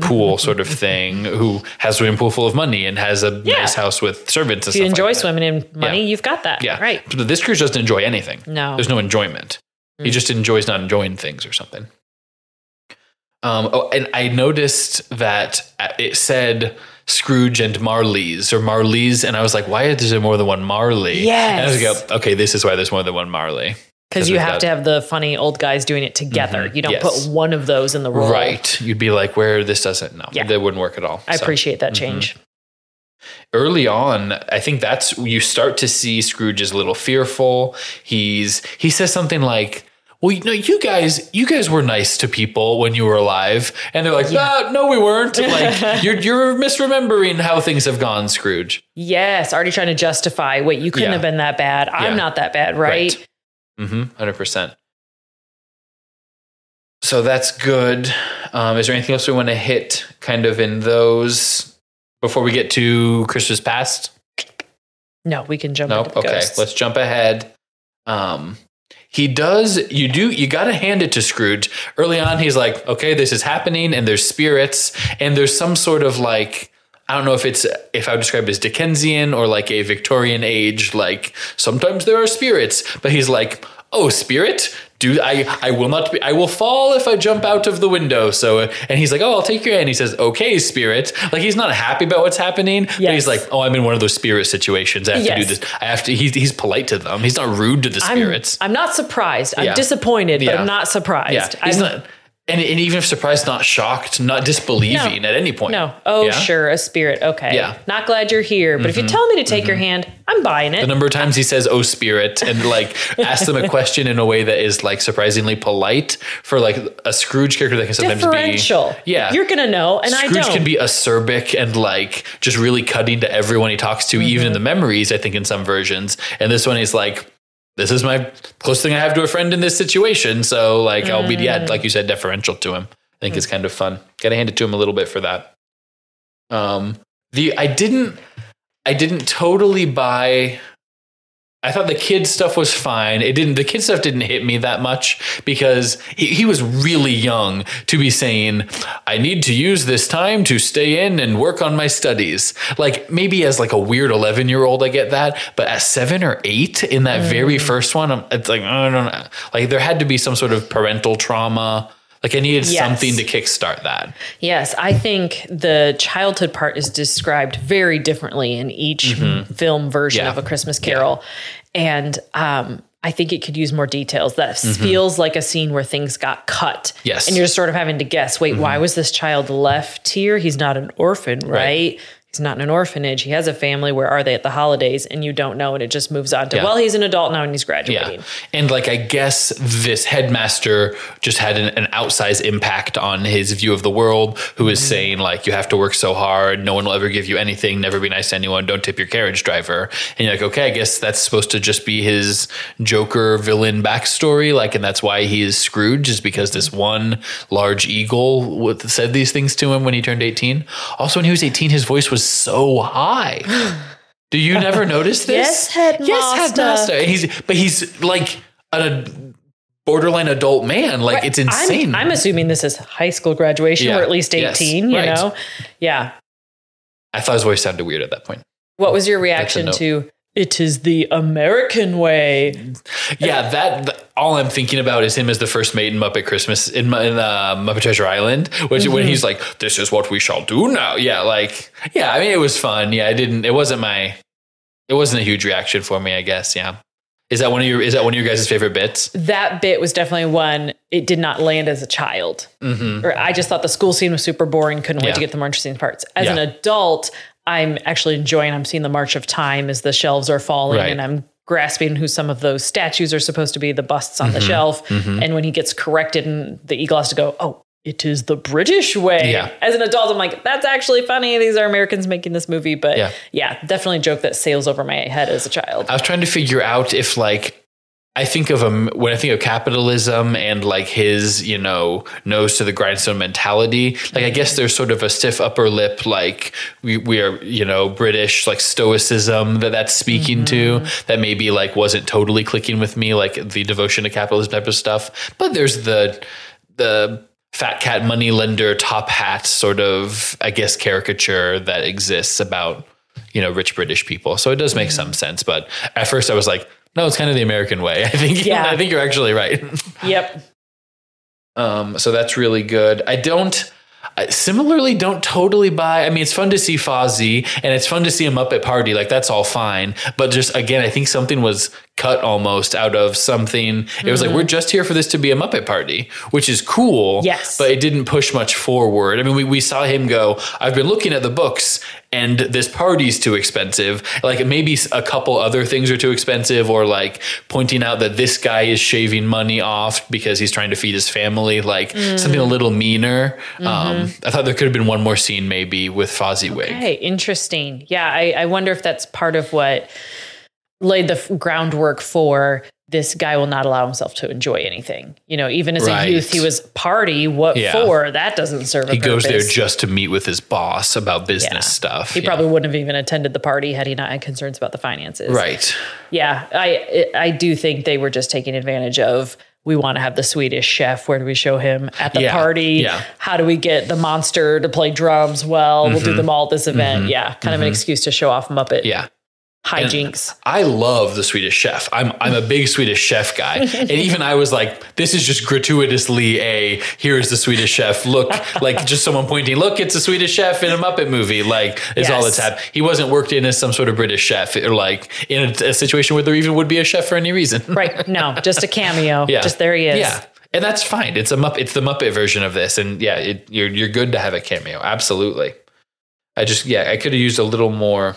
pool sort of thing, who has a swimming pool full of money and has a Yeah. nice house with servants and If you stuff enjoy like that. swimming in money, Yeah. you've got that. Yeah. Right. But this Scrooge doesn't enjoy anything. No. There's no enjoyment. He just enjoys not enjoying things or something. Um, oh, and I noticed that it said Scrooge and Marley's or Marley's, and I was like, why is there more than one Marley? And I was Yes. like, okay, this is why there's more than one Marley. Because you we've got- to have the funny old guys doing it together. Mm-hmm. You don't Yes. put one of those in the role. Right. You'd be like, where this doesn't, no, Yeah. that wouldn't work at all. I So, appreciate that mm-hmm. change. early on, I think that's, you start to see Scrooge is a little fearful. He's, he says something like, well, you know, you guys, you guys were nice to people when you were alive, and they're like, "Ah, no, we weren't. Like, <laughs> you're you're misremembering how things have gone, Scrooge. Yes. Already trying to justify, wait, you couldn't Yeah. have been that bad. I'm Yeah. not that bad, right? Mm-hmm. Hundred percent. So that's good. Um, is there anything else we want to hit, kind of in those before we get to Christmas past? No, we can jump Nope. Okay, ghosts. let's jump ahead. Um, he does. You do. You got to hand it to Scrooge. Early on, he's like, "Okay, this is happening, and there's spirits, and there's some sort of like." I don't know if it's if I would describe it as Dickensian or like a Victorian age. Like sometimes there are spirits, but he's like, "Oh, spirit, do I? I will not be. I will fall if I jump out of the window." So, and he's like, "Oh, I'll take your hand." He says, "Okay, spirit." Like he's not happy about what's happening, but he's like, "Oh, I'm in one of those spirit situations. I have to do this. I have to." He's he's polite to them. He's not rude to the I'm, spirits. I'm not surprised. I'm Yeah. disappointed, but Yeah. I'm not surprised. yeah, he's I'm- not. And, and even if surprised, not shocked, not disbelieving No. at any point. No. Oh, Yeah? sure. A spirit. Okay. Yeah. Mm-hmm. Not glad you're here. But if you tell me to take your hand, I'm buying it. The number of times he says "Oh spirit" and like <laughs> asks them a question in a way that is like surprisingly polite for like a Scrooge character that can sometimes be. Differential. be yeah. You're going to know, and I Scrooge don't. can be acerbic and like just really cutting to everyone he talks to, even Mm-hmm. in the memories. I think in some versions, and this one he's like, "This is my closest thing I have to a friend in this situation." So like, I'll be Mm. yeah, like you said, deferential to him. I think it's kind of fun. Got to hand it to him a little bit for that. Um, the I didn't I didn't totally buy. I thought the kid stuff was fine. It didn't. The kid stuff didn't hit me that much because he, he was really young to be saying, "I need to use this time to stay in and work on my studies." Like maybe as like a weird eleven year old, I get that, but at seven or eight in that very mm. first one, I'm, it's like I don't know. Like there had to be some sort of parental trauma. Like I needed Yes. something to kickstart that. Yes, I think the childhood part is described very differently in each film version Mm-hmm. Yeah. of A Christmas Carol. And um, I think it could use more details. That feels like a scene where things got cut. Yes. Mm-hmm. And you're just sort of having to guess wait, why was this child left here? He's not an orphan, right? He's not in an orphanage. He has a family. Where are they at the holidays? And you don't know. And it just moves on to, Yeah. well, he's an adult now and he's graduating. Yeah. And like, I guess this headmaster just had an, an outsized impact on his view of the world, who is mm-hmm. saying, like, you have to work so hard. No one will ever give you anything. Never be nice to anyone. Don't tip your carriage driver. And you're like, okay, I guess that's supposed to just be his Joker villain backstory. Like, and that's why he is Scrooge, is because mm-hmm. this one large eagle said these things to him when he turned 18. Also, when he was 18, his voice was so high. Do you never notice <laughs> this? Yes, headmaster. Yes, headmaster. And he's but he's like a borderline adult man. Like it's insane. I'm, I'm assuming this is high school graduation Yeah. or at least Yes. 18, you Right. know? Yeah. I thought his voice sounded weird at that point. What was your reaction to it is the American way? Yeah, that, th- all I'm thinking about is him as the first mate in Muppet Christmas in, in uh, Muppet Treasure Island, which when he's like, "This is what we shall do now." Yeah, like yeah. I mean, it was fun. Yeah, I didn't. It wasn't my. It wasn't a huge reaction for me. I guess. Yeah. Is that one of your? Is that one of your guys' favorite bits? That bit was definitely one it did not land as a child. Or I just thought the school scene was super boring, couldn't wait Yeah. to get the more interesting parts. As Yeah. an adult, I'm actually enjoying I'm seeing the march of time as the shelves are falling Right. and I'm grasping who some of those statues are supposed to be, the busts on the Mm-hmm. shelf. And when he gets corrected and the eagle has to go, Oh, it is the British way. Yeah. As an adult, I'm like, that's actually funny. These are Americans making this movie. But Yeah. yeah, definitely a joke that sails over my head as a child. I was trying to figure out if like I think of him when I think of capitalism and like his, you know, nose to the grindstone mentality. Like I guess mm-hmm. there's sort of a stiff upper lip, like we, we are, you know, British like stoicism that that's speaking to mm-hmm. that maybe like wasn't totally clicking with me, like the devotion to capitalism type of stuff. But there's the the fat cat money lender top hat sort of I guess caricature that exists about you know rich British people. So it does make mm-hmm. some sense. But at first I was like, no, it's kind of the American way. <laughs> I think Yeah. I think you're actually right. <laughs> Yep. Um, so that's really good. I don't. I similarly don't totally buy. I mean, it's fun to see Fozzie and it's fun to see him up at party. Like that's all fine. But just again, I think something was cut almost out of something. It was like we're just here for this to be a Muppet party, which is cool. Yes. but it didn't push much forward. I mean, we we saw him go. I've been looking at the books, and this party's too expensive. Like maybe a couple other things are too expensive, or like pointing out that this guy is shaving money off because he's trying to feed his family. Like something a little meaner. Um, I thought there could have been one more scene maybe with Fozziwig. Hey, interesting. Yeah, I, I wonder if that's part of what laid the f- groundwork for this guy will not allow himself to enjoy anything. You know, even as Right. a youth, he was party. What Yeah. for? That doesn't serve a He goes there just to meet with his boss about business Yeah. stuff. He Yeah. probably wouldn't have even attended the party had he not had concerns about the finances. right. Yeah, I I do think they were just taking advantage of. We want to have the Swedish chef. Where do we show him at the party? yeah. How do we get the monster to play drums? Well, we'll do them all at this event. Yeah, kind of an excuse to show off Muppet Mm-hmm. Yeah. Hijinks. I love the Swedish Chef. I'm I'm a big Swedish Chef guy, and even I was like, this is just gratuitously a here is the Swedish Chef. Look, like just someone pointing. Look, it's a Swedish Chef in a Muppet movie. Like is all Yes. that's happened. He wasn't worked in as some sort of British chef, or like in a, a situation where there even would be a chef for any reason. <laughs> right? No, just a cameo. Yeah. Just there he is. Yeah. And that's fine. It's a Muppet, it's the Muppet version of this. And yeah, it, you're you're good to have a cameo. Absolutely. I just yeah, I could have used a little more.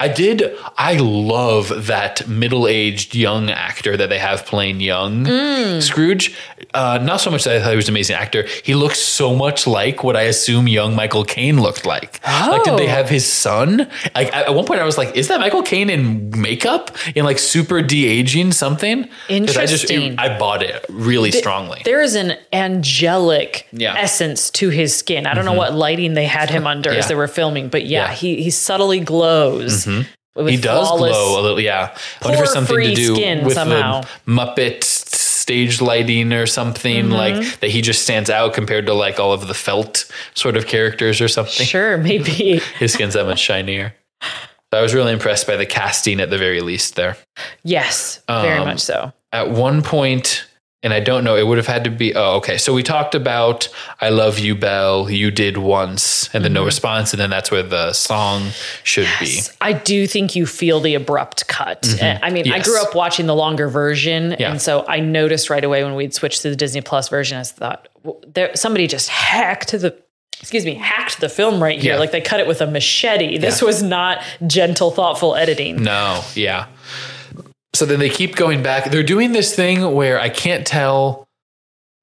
I did. I love that middle-aged young actor that they have playing young Mm. Scrooge. Uh, not so much that I thought he was an amazing actor. He looks so much like what I assume young Michael Caine looked like. Like, did they Oh. have his son? Like at one point, I was like, "Is that Michael Caine in makeup in like super de aging something?" 'Cause I just Interesting. I bought it really strongly. There is an angelic Yeah. Mm-hmm. essence to his skin. I don't know what lighting they had him under Yeah. as they were filming, but yeah, Yeah. Mm-hmm. he he subtly glows. With He does glow a little, yeah. I wonder if it's something to do with somehow. the Muppet stage lighting or something Mm-hmm. like that. He just stands out compared to like all of the felt sort of characters or something. Sure, maybe. <laughs> His skin's that much shinier. I was really impressed by the casting at the very least there. Yes, very Um, much so. At one point, and I don't know, it would have had to be. Oh, okay. So we talked about "I love you, Belle." You did once, and then no response, and then that's where the song should be. I do think you feel the abrupt cut. Uh, I mean, I Mm-hmm. Grew up watching the longer version, Yeah. and so I noticed right away when we'd switched to the Disney Plus version. I thought well, there somebody just hacked the excuse me, hacked the film right here. Yeah. Like they cut it with a machete. This Yeah. was not gentle, thoughtful editing. No, yeah. So then they keep going back. They're doing this thing where I can't tell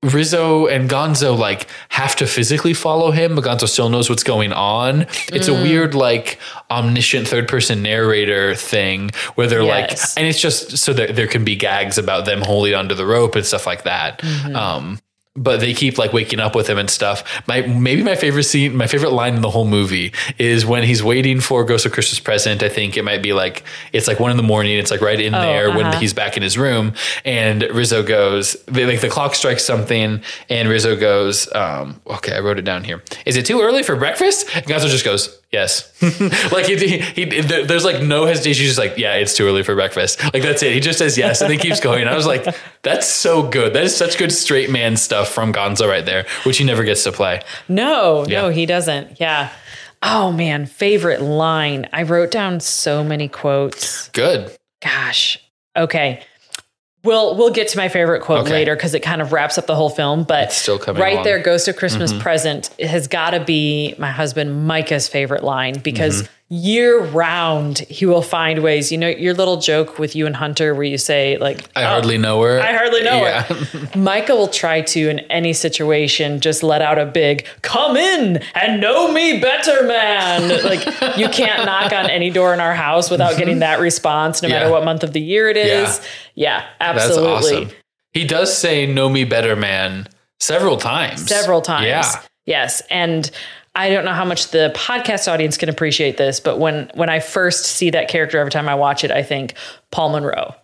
Rizzo and Gonzo like have to physically follow him, but Gonzo still knows what's going on. It's a Mm. weird like omniscient third person narrator thing where they're Yes. like, and it's just so that there can be gags about them holding onto the rope and stuff like that. Mm-hmm. Um, but they keep like waking up with him and stuff. My maybe my favorite scene, my favorite line in the whole movie is when he's waiting for Ghost of Christmas Present. I think it might be like it's like one in the morning. It's like right in there when uh-huh. he's back in his room, and Rizzo goes like the clock strikes something, and Rizzo goes, um, "Okay, I wrote it down here. Is it too early for breakfast?" And Gonzo just goes, "Yes." <laughs> like he, he, he, there's like no hesitation. He's just like, "Yeah, it's too early for breakfast." Like that's it. He just says yes, and then keeps going. I was like, "That's so good. That is such good straight man stuff from Gonzo right there, which he never gets to play." No, no, he doesn't. Yeah. Oh man, favorite line. I wrote down so many quotes. Good. Gosh. Okay. We'll we'll get to my favorite quote Okay. later because it kind of wraps up the whole film. But It's still coming right along. Mm-hmm. there, Ghost of Christmas Present has got to be my husband Micah's favorite line because Mm-hmm. Year round he will find ways. You know your little joke with you and Hunter where you say like I "Oh, hardly know her. I hardly know yeah. her. <laughs> Micah will try to, in any situation, just let out a big "Come in and know me better, man." Like you can't <laughs> knock on any door in our house without mm-hmm. getting that response, no matter what month of the year it is. Yeah, That's absolutely. awesome. He does say "Know me better, man" several times. Several times. Yeah. Yes, and. I don't know how much the podcast audience can appreciate this, but when when I first see that character every time I watch it, I think Paul Monroe.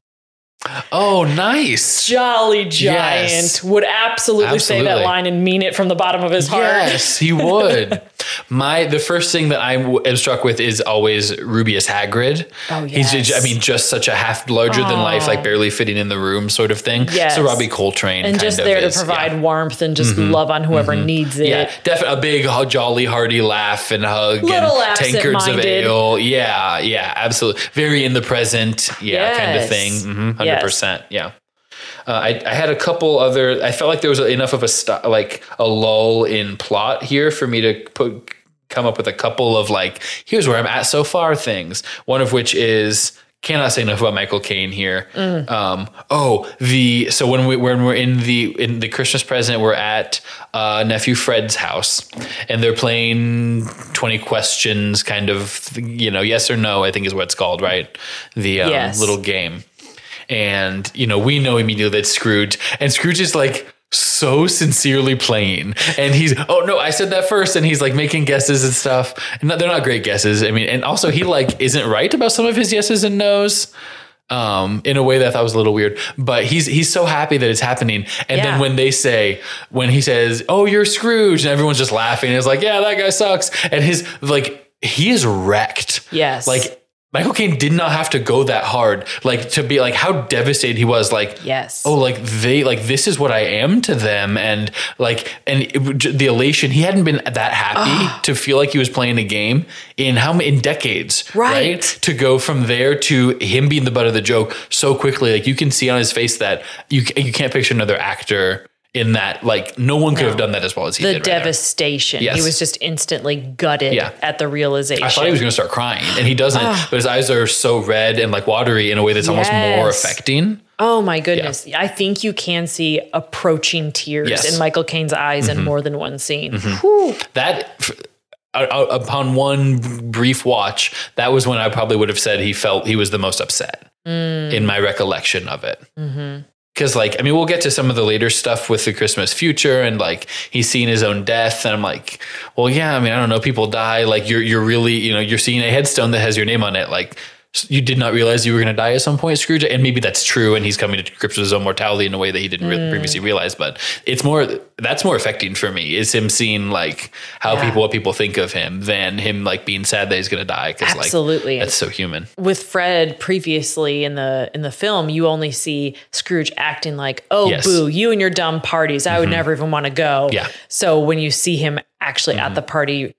Oh, nice. Jolly Giant Yes. would absolutely, say that line and mean it from the bottom of his heart. Yes, he <laughs> would. My the first thing that I am struck with is always Rubeus Hagrid. Oh, He's yes. just, I mean, just such a half larger than life, like barely fitting in the room sort of thing. Yes. So Robbie Coltrane and just of there is, to provide yeah. Mm-hmm. warmth and just love on whoever needs it. Yeah, definitely a big, jolly, hearty laugh and hug Little and tankards of absent-minded. ale. Yeah, yeah, absolutely. Very in the present. Yeah, kind of Yes. thing. Mhm, Hundred Yes. percent. Yeah. Uh, I, I had a couple other. I felt like there was enough of a st- like a lull in plot here for me to put come up with a couple of like here's where I'm at so far things. One of which is cannot say enough about Michael Caine here. Um, oh, the so when we when we're in the in the Christmas present, we're at uh, nephew Fred's house, and they're playing twenty questions, kind of you know yes or no. I think is what it's called, right? The um, Yes. little game and you know we know immediately that Scrooge and Scrooge is like so sincerely playing and he's oh no I said that first and he's like making guesses and stuff and they're not great guesses I mean and also he like isn't right about some of his yeses and nos um, in a way that I thought was a little weird, but he's he's so happy that it's happening. And Yeah. then when they say, when he says, "Oh, you're Scrooge," and everyone's just laughing, it's like, "Yeah, that guy sucks." And his like, he is wrecked. Yes. Like Michael Caine did not have to go that hard, like to be like how devastated he was. Like, Yes. oh, like they like this is what I am to them, and like and it, the elation. He hadn't been that happy to feel like he was playing a game in how many in decades, Right. To go from there to him being the butt of the joke so quickly, like you can see on his face that you you can't picture another actor in that. Like no one could have done that as well as he the did. right there. devastation. Yes. He was just instantly gutted Yeah. at the realization. I thought he was going to start crying, and he doesn't. But his eyes are so red and like watery in a way that's almost more affecting. oh my goodness. I think you can see approaching tears Yes. Mm-hmm. in Michael Caine's eyes in more than one scene. Whew. That f- uh, uh, upon one brief watch, that was when I probably would have said he felt he was the most upset in my recollection of it. Because, like, I mean, we'll get to some of the later stuff with the Christmas future, and like he's seeing his own death, and I'm like, well, yeah, I mean, I don't know, people die. Like, you're you're really, you know, you're seeing a headstone that has your name on it. Like, you did not realize you were going to die at some point, Scrooge, and maybe that's true, and he's coming to grips with his own mortality in a way that he didn't re- previously realize. But it's more that's more affecting for me is him seeing like how Yeah. people what people think of him than him like being sad that he's going to die because like Absolutely. that's so human. with Fred previously in the in the film, you only see Scrooge acting like, "Oh, Yes. Mm-hmm. boo, you and your dumb parties. I would never even want to go." Yeah. Mm-hmm. So when you see him actually at the party,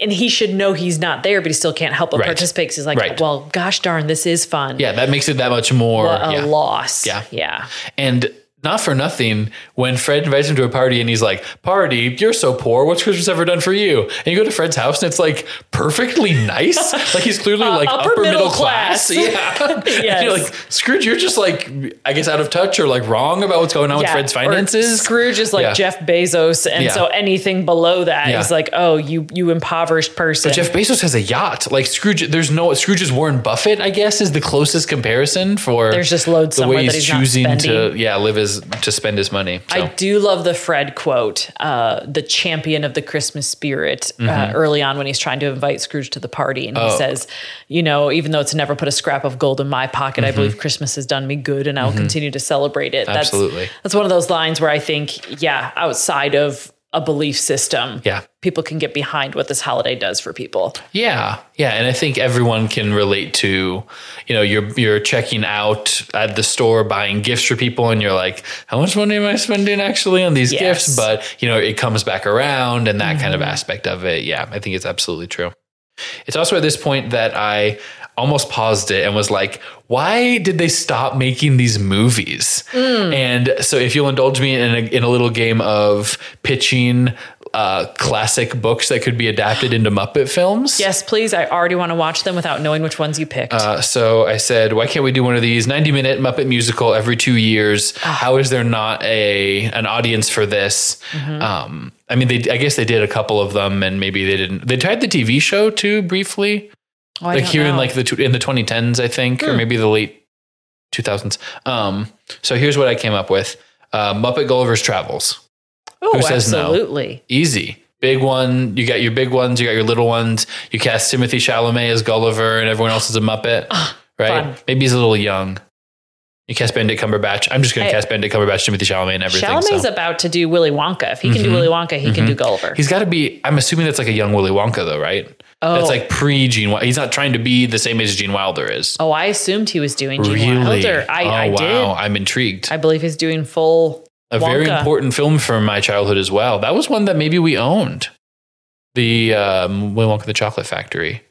and he should know he's not there, but he still can't help but Right. participate. 'cause He's like, Right. "Well, gosh darn, this is fun." Yeah, that makes it that much more. A loss. Yeah. Yeah. And not for nothing, when Fred invites him to a party and he's like, Party, you're so poor. What's Christmas ever done for you? And you go to Fred's house and it's like perfectly nice. <laughs> like he's clearly Uh, like upper upper, middle middle, class. class. <laughs> Yeah. <laughs> Yes. you're like, Scrooge, you're just like, I guess, out of touch or like wrong about what's going on with Fred's or finances. Scrooge is like Yeah. Jeff Bezos, and Yeah. so anything below that is Yeah. like, oh, you you impoverished person. But Jeff Bezos has a yacht. Like Scrooge, there's no Scrooge is Warren Buffett. I guess is the closest comparison for There's just loads the way he's choosing to yeah live his to spend his money. So. I do love the Fred quote, uh, the champion of the Christmas spirit, Mm-hmm. uh, early on when he's trying to invite Scrooge to the party. And he Oh. says, you know, even though it's never put a scrap of gold in my pocket, Mm-hmm. I believe Christmas has done me good and I'll continue to celebrate it. That's, Absolutely. That's one of those lines where I think, yeah, outside of a belief system, Yeah. people can get behind what this holiday does for people. Yeah, yeah, and I think everyone can relate to, you know, you're you're checking out at the store buying gifts for people, and you're like, how much money am I spending actually on these Yes. gifts? But you know, it comes back around, and that kind of mm-hmm. aspect of it. Yeah, I think it's absolutely true. It's also at this point that I almost paused it and was like, why did they stop making these movies? And so, if you'll indulge me in a, in a little game of pitching uh, classic books that could be adapted into Muppet films. Yes, please. I already want to watch them without knowing which ones you picked. Uh, so I said, why can't we do one of these 90 minute Muppet musical every two years? How is there not a an audience for this? Um, I mean, they, I guess they did a couple of them, and maybe they didn't. They tried the TV show too briefly, Oh, like here in like the in the 2010s, I think, or maybe the late 2000s. Um, so here's what I came up with: uh, Muppet Gulliver's Travels. oh, who says no? absolutely. Easy. Big one. You got your big ones. You got your little ones. You cast Timothée Chalamet as Gulliver, and everyone else is a Muppet, right? fun. Maybe he's a little young. You cast Benedict Cumberbatch. I'm just going to cast Benedict Cumberbatch, Timothée Chalamet, and everything. Chalamet's so. Mm-hmm. about to do Willy Wonka. If he can do Willy Wonka, he can do Gulliver. He's got to be. I'm assuming that's like a young Willy Wonka, though, right? Oh. That's like pre Gene. He's not trying to be the same age as Gene Wilder is. oh, I assumed he was doing Gene really? Wilder. I, oh I wow! did. I'm intrigued. I believe he's doing full. a very important film from my childhood as well. That was one that maybe we owned. The um, Willy Wonka the Chocolate Factory,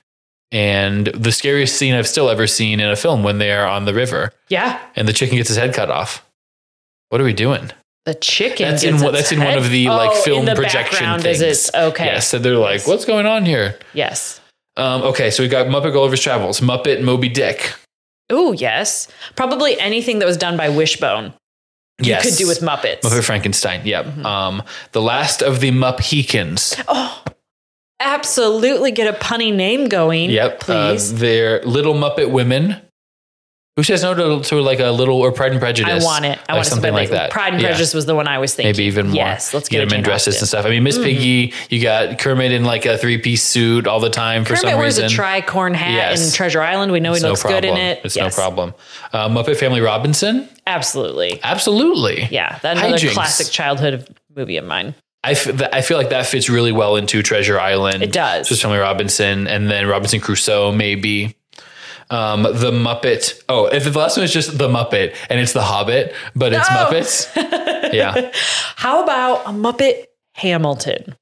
and the scariest scene I've still ever seen in a film when they are on the river Yeah, and the chicken gets his head cut off. What are we doing? the chicken. That's in one- that's in one of the, like, Oh, film in the projection Is things. it okay? Yes, so they're like, "What's going on here?" Yes. Um, okay, so we've got Muppet Gulliver's Travels, Muppet Moby Dick. Oh, yes. Probably anything that was done by Wishbone. You Yes, could do with Muppets. Muppet Frankenstein. Yep. Mm-hmm. Um, the last of the Muppets. Oh, absolutely get a punny name going. Yep. Please. Uh, they're Little Muppet Women. Who says no to, to like a little or Pride and Prejudice? I want it. I want something like that. Pride and Yeah. Prejudice was the one I was thinking. Maybe even more. Yes, let's get get, them in dresses Austen. and stuff. I mean, Miss Piggy, you got Kermit in like a three piece suit all the time for Kermit some wears reason. a tricorn hat Yes. in Treasure Island. We know he It's no looks problem. good in it. It's Yes, no problem. Uh, Muppet Family Robinson, Absolutely. absolutely. Yeah, that's another Hijinks. classic childhood movie of mine. I, f- I feel like that fits really well into Treasure Island. It does. Just Family Robinson, and then Robinson Crusoe, maybe. Um, the Muppet. Oh, if the last one is just the Muppet, and it's the Hobbit, but it's No. Muppets. yeah. <laughs> How about a Muppet Hamilton?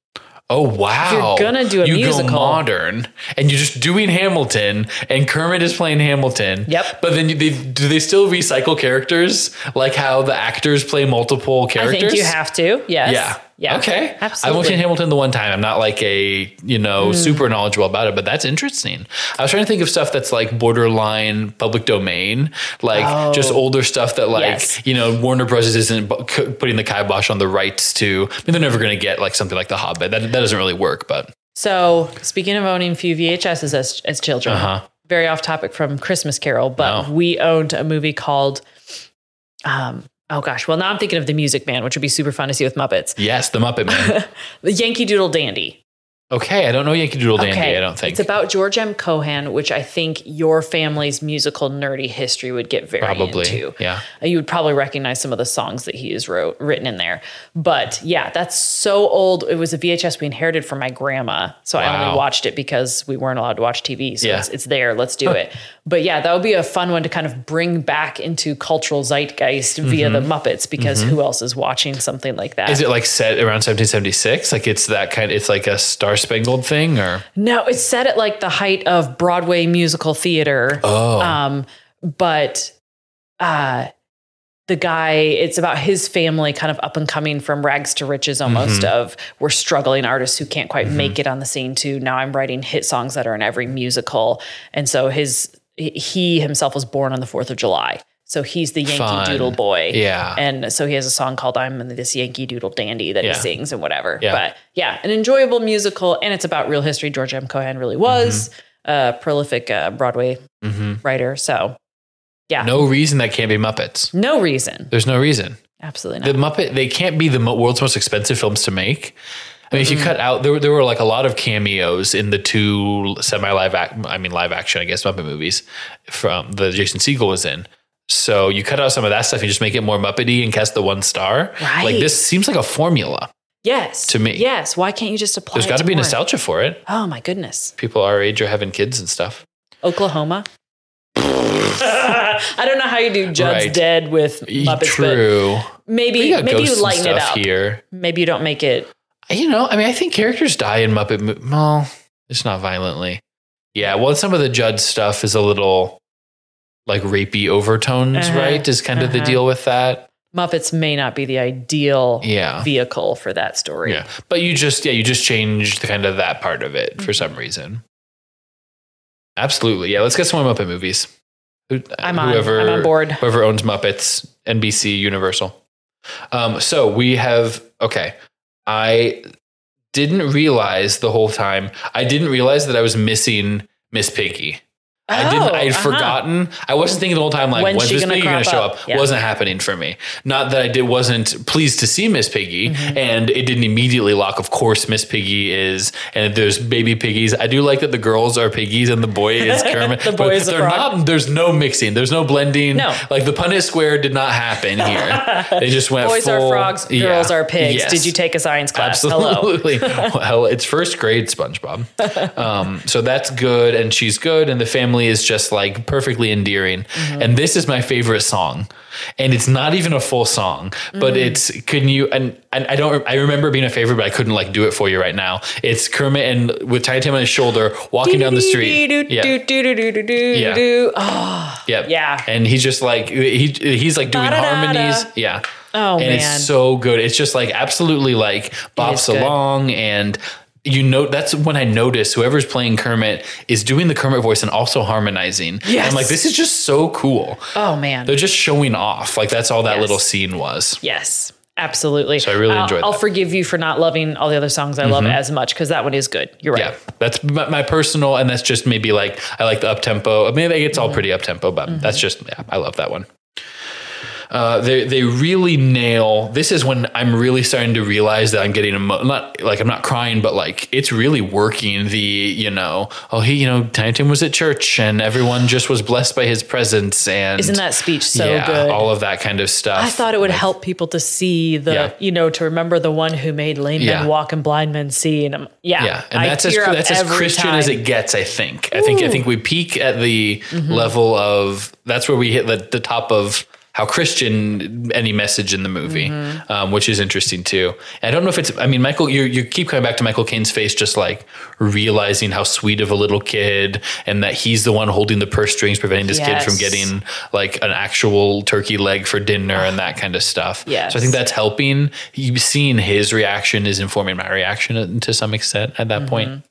Oh wow! you're gonna do a you musical- go modern, and you're just doing Hamilton, and Kermit is playing Hamilton. Yep. But then you, they, do they still recycle characters, like how the actors play multiple characters? I think you have to. Yes. Yeah. Yeah. Okay. I've Absolutely. Hmm. only seen Hamilton the one time. I'm not like a, you know, super knowledgeable about it, but that's interesting. I was trying to think of stuff that's like borderline public domain, like just older stuff that like, Oh. Yes. you know, Warner Bros. isn't putting the kibosh on the rights to. I mean, they're never going to get like something like The Hobbit. That, that doesn't really work, but So speaking of owning a few VHSs as as children, Uh-huh. very off topic from Christmas Carol, but Oh. we owned a movie called um oh gosh, well now I'm thinking of the Music Man, which would be super fun to see with Muppets. yes, The Muppet Man. <laughs> The Yankee Doodle Dandy. Okay. I don't know Yankee Doodle Dandy. I don't think. It's about George M. Cohan, which I think your family's musical nerdy history would get very Probably. into. Yeah. Uh, You would probably recognize some of the songs that he has wrote written in there. But yeah, that's so old. It was a VHS we inherited from my grandma. So I only watched it because we weren't allowed to watch TV. So Yeah. it's, it's there. Let's do it. But yeah, that would be a fun one to kind of bring back into cultural zeitgeist via the Muppets because who else is watching something like that? Mm-hmm. It like set around 1776? Like it's that kind of it's like a Star Spangled thing or? No, it's set at like the height of Broadway musical theater. Oh. Um, but uh the guy it's about his family kind of up and coming from rags to riches almost Mm-hmm. of we're struggling artists who can't quite make it on the scene to now i'm writing hit songs that are in every musical and so his he himself was born on the 4th of july so he's the yankee Fun. doodle boy Yeah. and so he has a song called i'm this yankee doodle dandy that Yeah. he sings and whatever Yeah. but yeah an enjoyable musical and it's about real history george m cohan really was Mm-hmm. a prolific uh, broadway writer so yeah No reason that can't be Muppets. no reason There's no reason. absolutely not. The Muppet, they can't be the mo- world's most expensive films to make. I mean, if you cut out, there, were- there were like a lot of cameos in the two semi live act, I mean, live action, I guess, Muppet movies from the Jason Segel was in. So you cut out some of that stuff and just make it more Muppety and cast the one star. Like Right. this seems like a formula. Yes. To me. Yes. Why can't you just apply There's got to be more? nostalgia for it. Oh my goodness. People our age are having kids and stuff. Oklahoma. <laughs> I don't know how you do Jud's Right. Dead with Muppets, True. but maybe maybe you lighten it up. here. Maybe you don't make it. You know, I mean, I think characters die in Muppet. Well, it's not violently. Yeah, well, some of the Jud stuff is a little like rapey overtones, Uh-huh, right? Is kind of the uh-huh. deal with that. Muppets may not be the ideal Yeah, vehicle for that story. yeah. But you just, yeah, you just changed the kind of that part of it for some reason. Absolutely, yeah. Let's get some more Muppet movies. I'm on. I'm on board. Whoever owns Muppets, NBC, Universal. Um, so we have okay. I didn't realize the whole time. I didn't realize that I was missing Miss Piggy. I didn't. Oh, I'd uh-huh. forgotten. I wasn't thinking the whole time like When's when's, she Miss gonna Piggy going to show up? up? Yeah. Wasn't happening for me. Not that I did wasn't pleased to see Miss Piggy, Mm-hmm. and it didn't immediately lock. Of course, Miss Piggy is, and there's baby piggies. I do like that the girls are piggies and the boy <laughs> is Kermit. The but boy is they're frog. not. There's no mixing. There's no blending. No. like the Punnett Square did not happen here. <laughs> they just went. Boys full, are frogs, yeah, girls are pigs. yes. Did you take a science class? Hello. Absolutely. <laughs> well, it's first grade SpongeBob. Um, so that's good, and she's good, and the family is just like perfectly endearing. Mm-hmm. And this is my favorite song, and it's not even a full song, but Mm. it's couldn't you? And, and I don't. I remember being a favorite, but I couldn't like do it for you right now. It's Kermit and with Tim on his shoulder walking down the street. Yeah. Yeah. Oh, Yep. Yeah. And he's just like he he's like doing harmonies. Yeah. Oh, and man. it's so good. It's just like absolutely like bops along and you know that's when I notice whoever's playing Kermit is doing the Kermit voice and also harmonizing. Yes. I'm like, this is just so cool. oh man. They're just showing off. Like that's all that Yes. little scene was. Yes, absolutely. So I really I'll- enjoyed I'll that. Mm-hmm. forgive you for not loving all the other songs I love as much because that one is good. You're right. Yeah, that's my, personal, and that's just maybe like I like the up tempo. I mean, it's Mm-hmm. all pretty up tempo, but that's just yeah, I love that one. Uh, they they really nail. This is when I'm really starting to realize that I'm getting emo- not like I'm not crying, but like it's really working. The you know oh he you know Tiny Tim was at church and everyone just was blessed by his presence and Isn't that speech so yeah, good? all of that kind of stuff. I thought it would help people to see the, Yeah. you know, to remember the one who made lame Yeah. men walk and blind men see. And I'm, yeah, Yeah, and I that's as that's as Christian time. as it gets. I think. I think. I think we peak at the level of that's where we hit the, the top of how Christian any message in the movie, um, which is interesting too. And I don't know if it's. I mean, Michael, you you keep coming back to Michael Caine's face, just like realizing how sweet of a little kid, and that he's the one holding the purse strings, preventing this kid from getting like an actual turkey leg for dinner and that <sighs> kind of stuff. Yes. So I think that's helping. You've seen his reaction is informing my reaction to some extent at that point.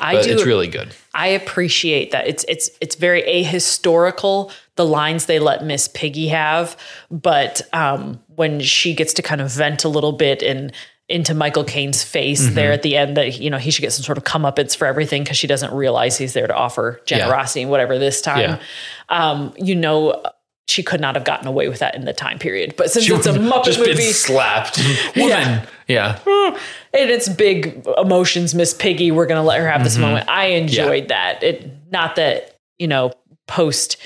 I But do. it's really good. I appreciate that. It's it's it's very ahistorical the lines they let Miss Piggy have, but um, when she gets to kind of vent a little bit and into Michael Caine's face Mm-hmm. there at the end that you know he should get some sort of comeuppance for everything because she doesn't realize he's there to offer generosity and whatever this time. Yeah. Um, you know. She could not have gotten away with that in the time period, but since it's a She Muppet just movie, been slapped. <laughs> Woman. Yeah. And it's big emotions, Miss Piggy. We're going to let her have this Mm-hmm. moment. I enjoyed that. It not that you know post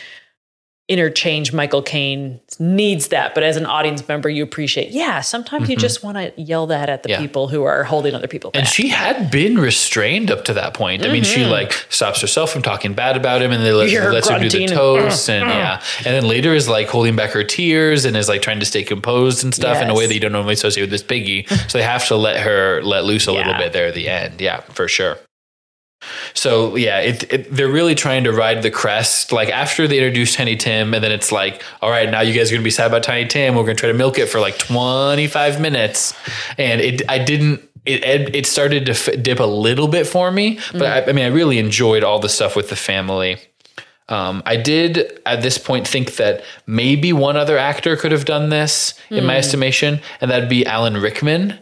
interchange Michael Caine needs that, but as an audience member, you appreciate. Yeah, sometimes you just want to yell that at the Mm-hmm. Yeah. people who are holding other people back. And she had been restrained up to that point. I mean, she like stops herself from talking bad about him, and they let, You hear her lets her do the and, toast, and <laughs> yeah, and then later is like holding back her tears and is like trying to stay composed and stuff in a way that you don't normally associate with Miss Piggy. <laughs> so they have to let her let loose a little bit there at the end. Yeah, for sure. So yeah, it, it, they're really trying to ride the crest. Like after they introduce Tiny Tim, and then it's like, all right, now you guys are gonna be sad about Tiny Tim. We're gonna try to milk it for like twenty five minutes, and it I didn't. It it started to f- dip a little bit for me, but I, I mean, I really enjoyed all the stuff with the family. Um, I did at this point think that maybe one other actor could have done this, in my estimation, and that'd be Alan Rickman.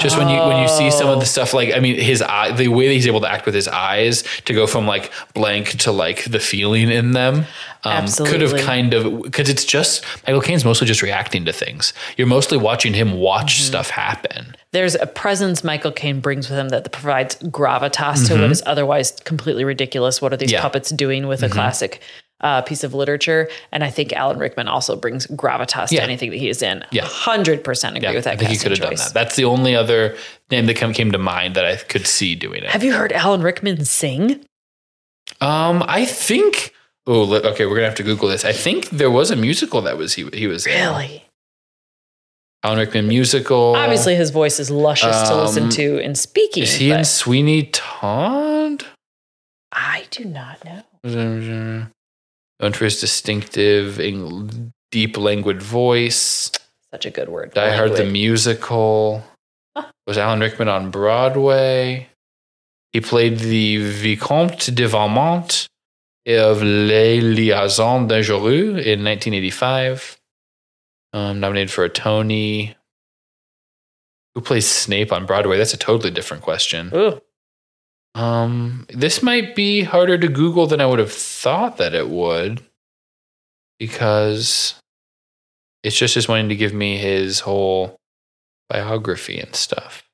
Just when you when you see some of the stuff, like I mean, his eye, the way that he's able to act with his eyes to go from like blank to like the feeling in them, um, could have kind of because it's just Michael Caine's mostly just reacting to things. You're mostly watching him watch Mm-hmm. stuff happen. There's a presence Michael Caine brings with him that provides gravitas to what is otherwise completely ridiculous. What are these Mm-hmm. Yeah. Mm-hmm. puppets doing with a classic uh, piece of literature? And I think Alan Rickman also brings gravitas Yeah. to anything that he is in. Yeah. hundred percent agree Yeah, with that. I think he could have done that. That's the only other name that come, came to mind that I could see doing it. Have you heard Alan Rickman sing? Um, I think. Oh, okay. We're gonna have to Google this. I think there was a musical that was he he was in. Really? Alan Rickman musical. Obviously, his voice is luscious to listen Um, to in speaking. is he in Sweeney Todd? I do not know. Known for his distinctive, eng- deep, languid voice. Such a good word. Die Hard the musical. Was Alan Rickman on Broadway? He played the Vicomte de Valmont of Les Liaisons Dangereux in 1985. Um, nominated for a Tony. Who plays Snape on Broadway? That's a totally different question. Ooh, Um, this might be harder to Google than I would have thought that it would, because it's just just wanting to give me his whole biography and stuff.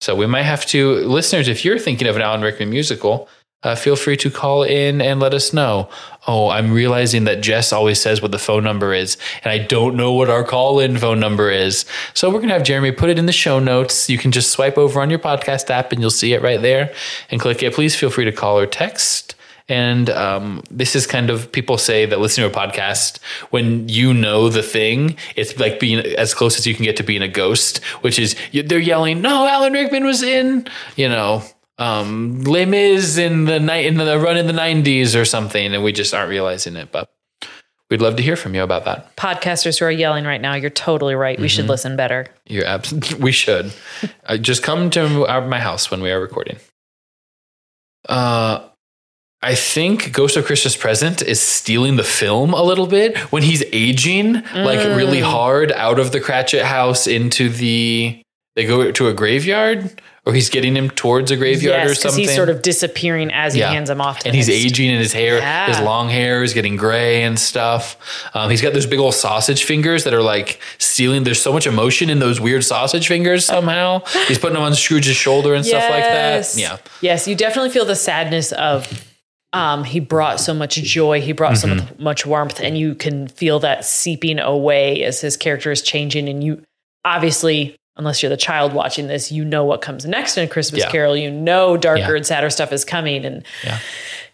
So we might have to, listeners, if you're thinking of an Alan Rickman musical, uh, feel free to call in and let us know. Oh, I'm realizing that Jess always says what the phone number is, and I don't know what our call in phone number is. So we're going to have Jeremy put it in the show notes. You can just swipe over on your podcast app and you'll see it right there and click it. Please feel free to call or text. And um, this is kind of people say that listening to a podcast, when you know the thing, it's like being as close as you can get to being a ghost, which is they're yelling, "No, Alan Rickman was in," you know, um, Les Mis in the night in the run in the '90s or something, and we just aren't realizing it. But we'd love to hear from you about that. podcasters who are yelling right now, you're totally right. We Mm-hmm. should listen better. You're abs- <laughs> we should <laughs> uh, just come to our, my house when we are recording. Uh, I think Ghost of Christmas Present is stealing the film a little bit when he's aging like really hard out of the Cratchit house into the. They go to a graveyard, or he's getting him towards a graveyard yes, or something. he's sort of disappearing as he Yeah. hands him off to and he's Mist. aging and his hair Yeah. his long hair is getting gray and stuff um, he's got those big old sausage fingers that are like stealing there's so much emotion in those weird sausage fingers <laughs> somehow he's putting them on scrooge's shoulder and stuff like that Yes. yeah Yes, you definitely feel the sadness of um, he brought so much joy, he brought so Mm-hmm. much warmth, and you can feel that seeping away as his character is changing. And you obviously, unless you're the child watching this, you know what comes next in a Christmas Yeah. Carol. You know darker Yeah. and sadder stuff is coming. And Yeah.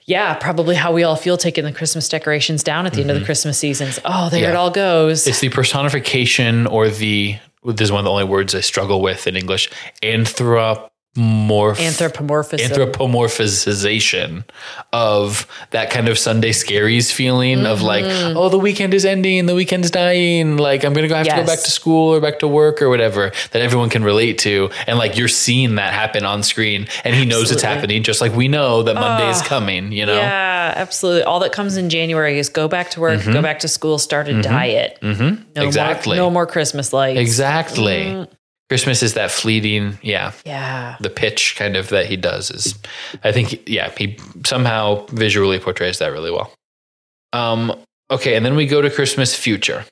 yeah, probably how we all feel taking the Christmas decorations down at the end of the Christmas seasons. Oh, there Mm-hmm. It all goes. it's the personification or the this is one of the only words i struggle with in english anthrop Anthropomorphism. anthropomorphization of that kind of Sunday scaries feeling of like, Mm-hmm. oh, the weekend is ending, the weekend's dying, like I'm gonna go have to go back to school or back to work or whatever that everyone can relate to, and like you're seeing that happen on screen, and he knows it's happening, just like we know that Monday's coming, you know. Yeah, absolutely. All that comes in January is go back to work, go back to school, start a diet. Mm-hmm. No Mm-hmm. Exactly. More, no more Christmas lights. Exactly. Christmas is that fleeting, yeah. Yeah. The pitch kind of that he does is, I think, yeah, he somehow visually portrays that really well. Um, okay, and then we go to Christmas Future.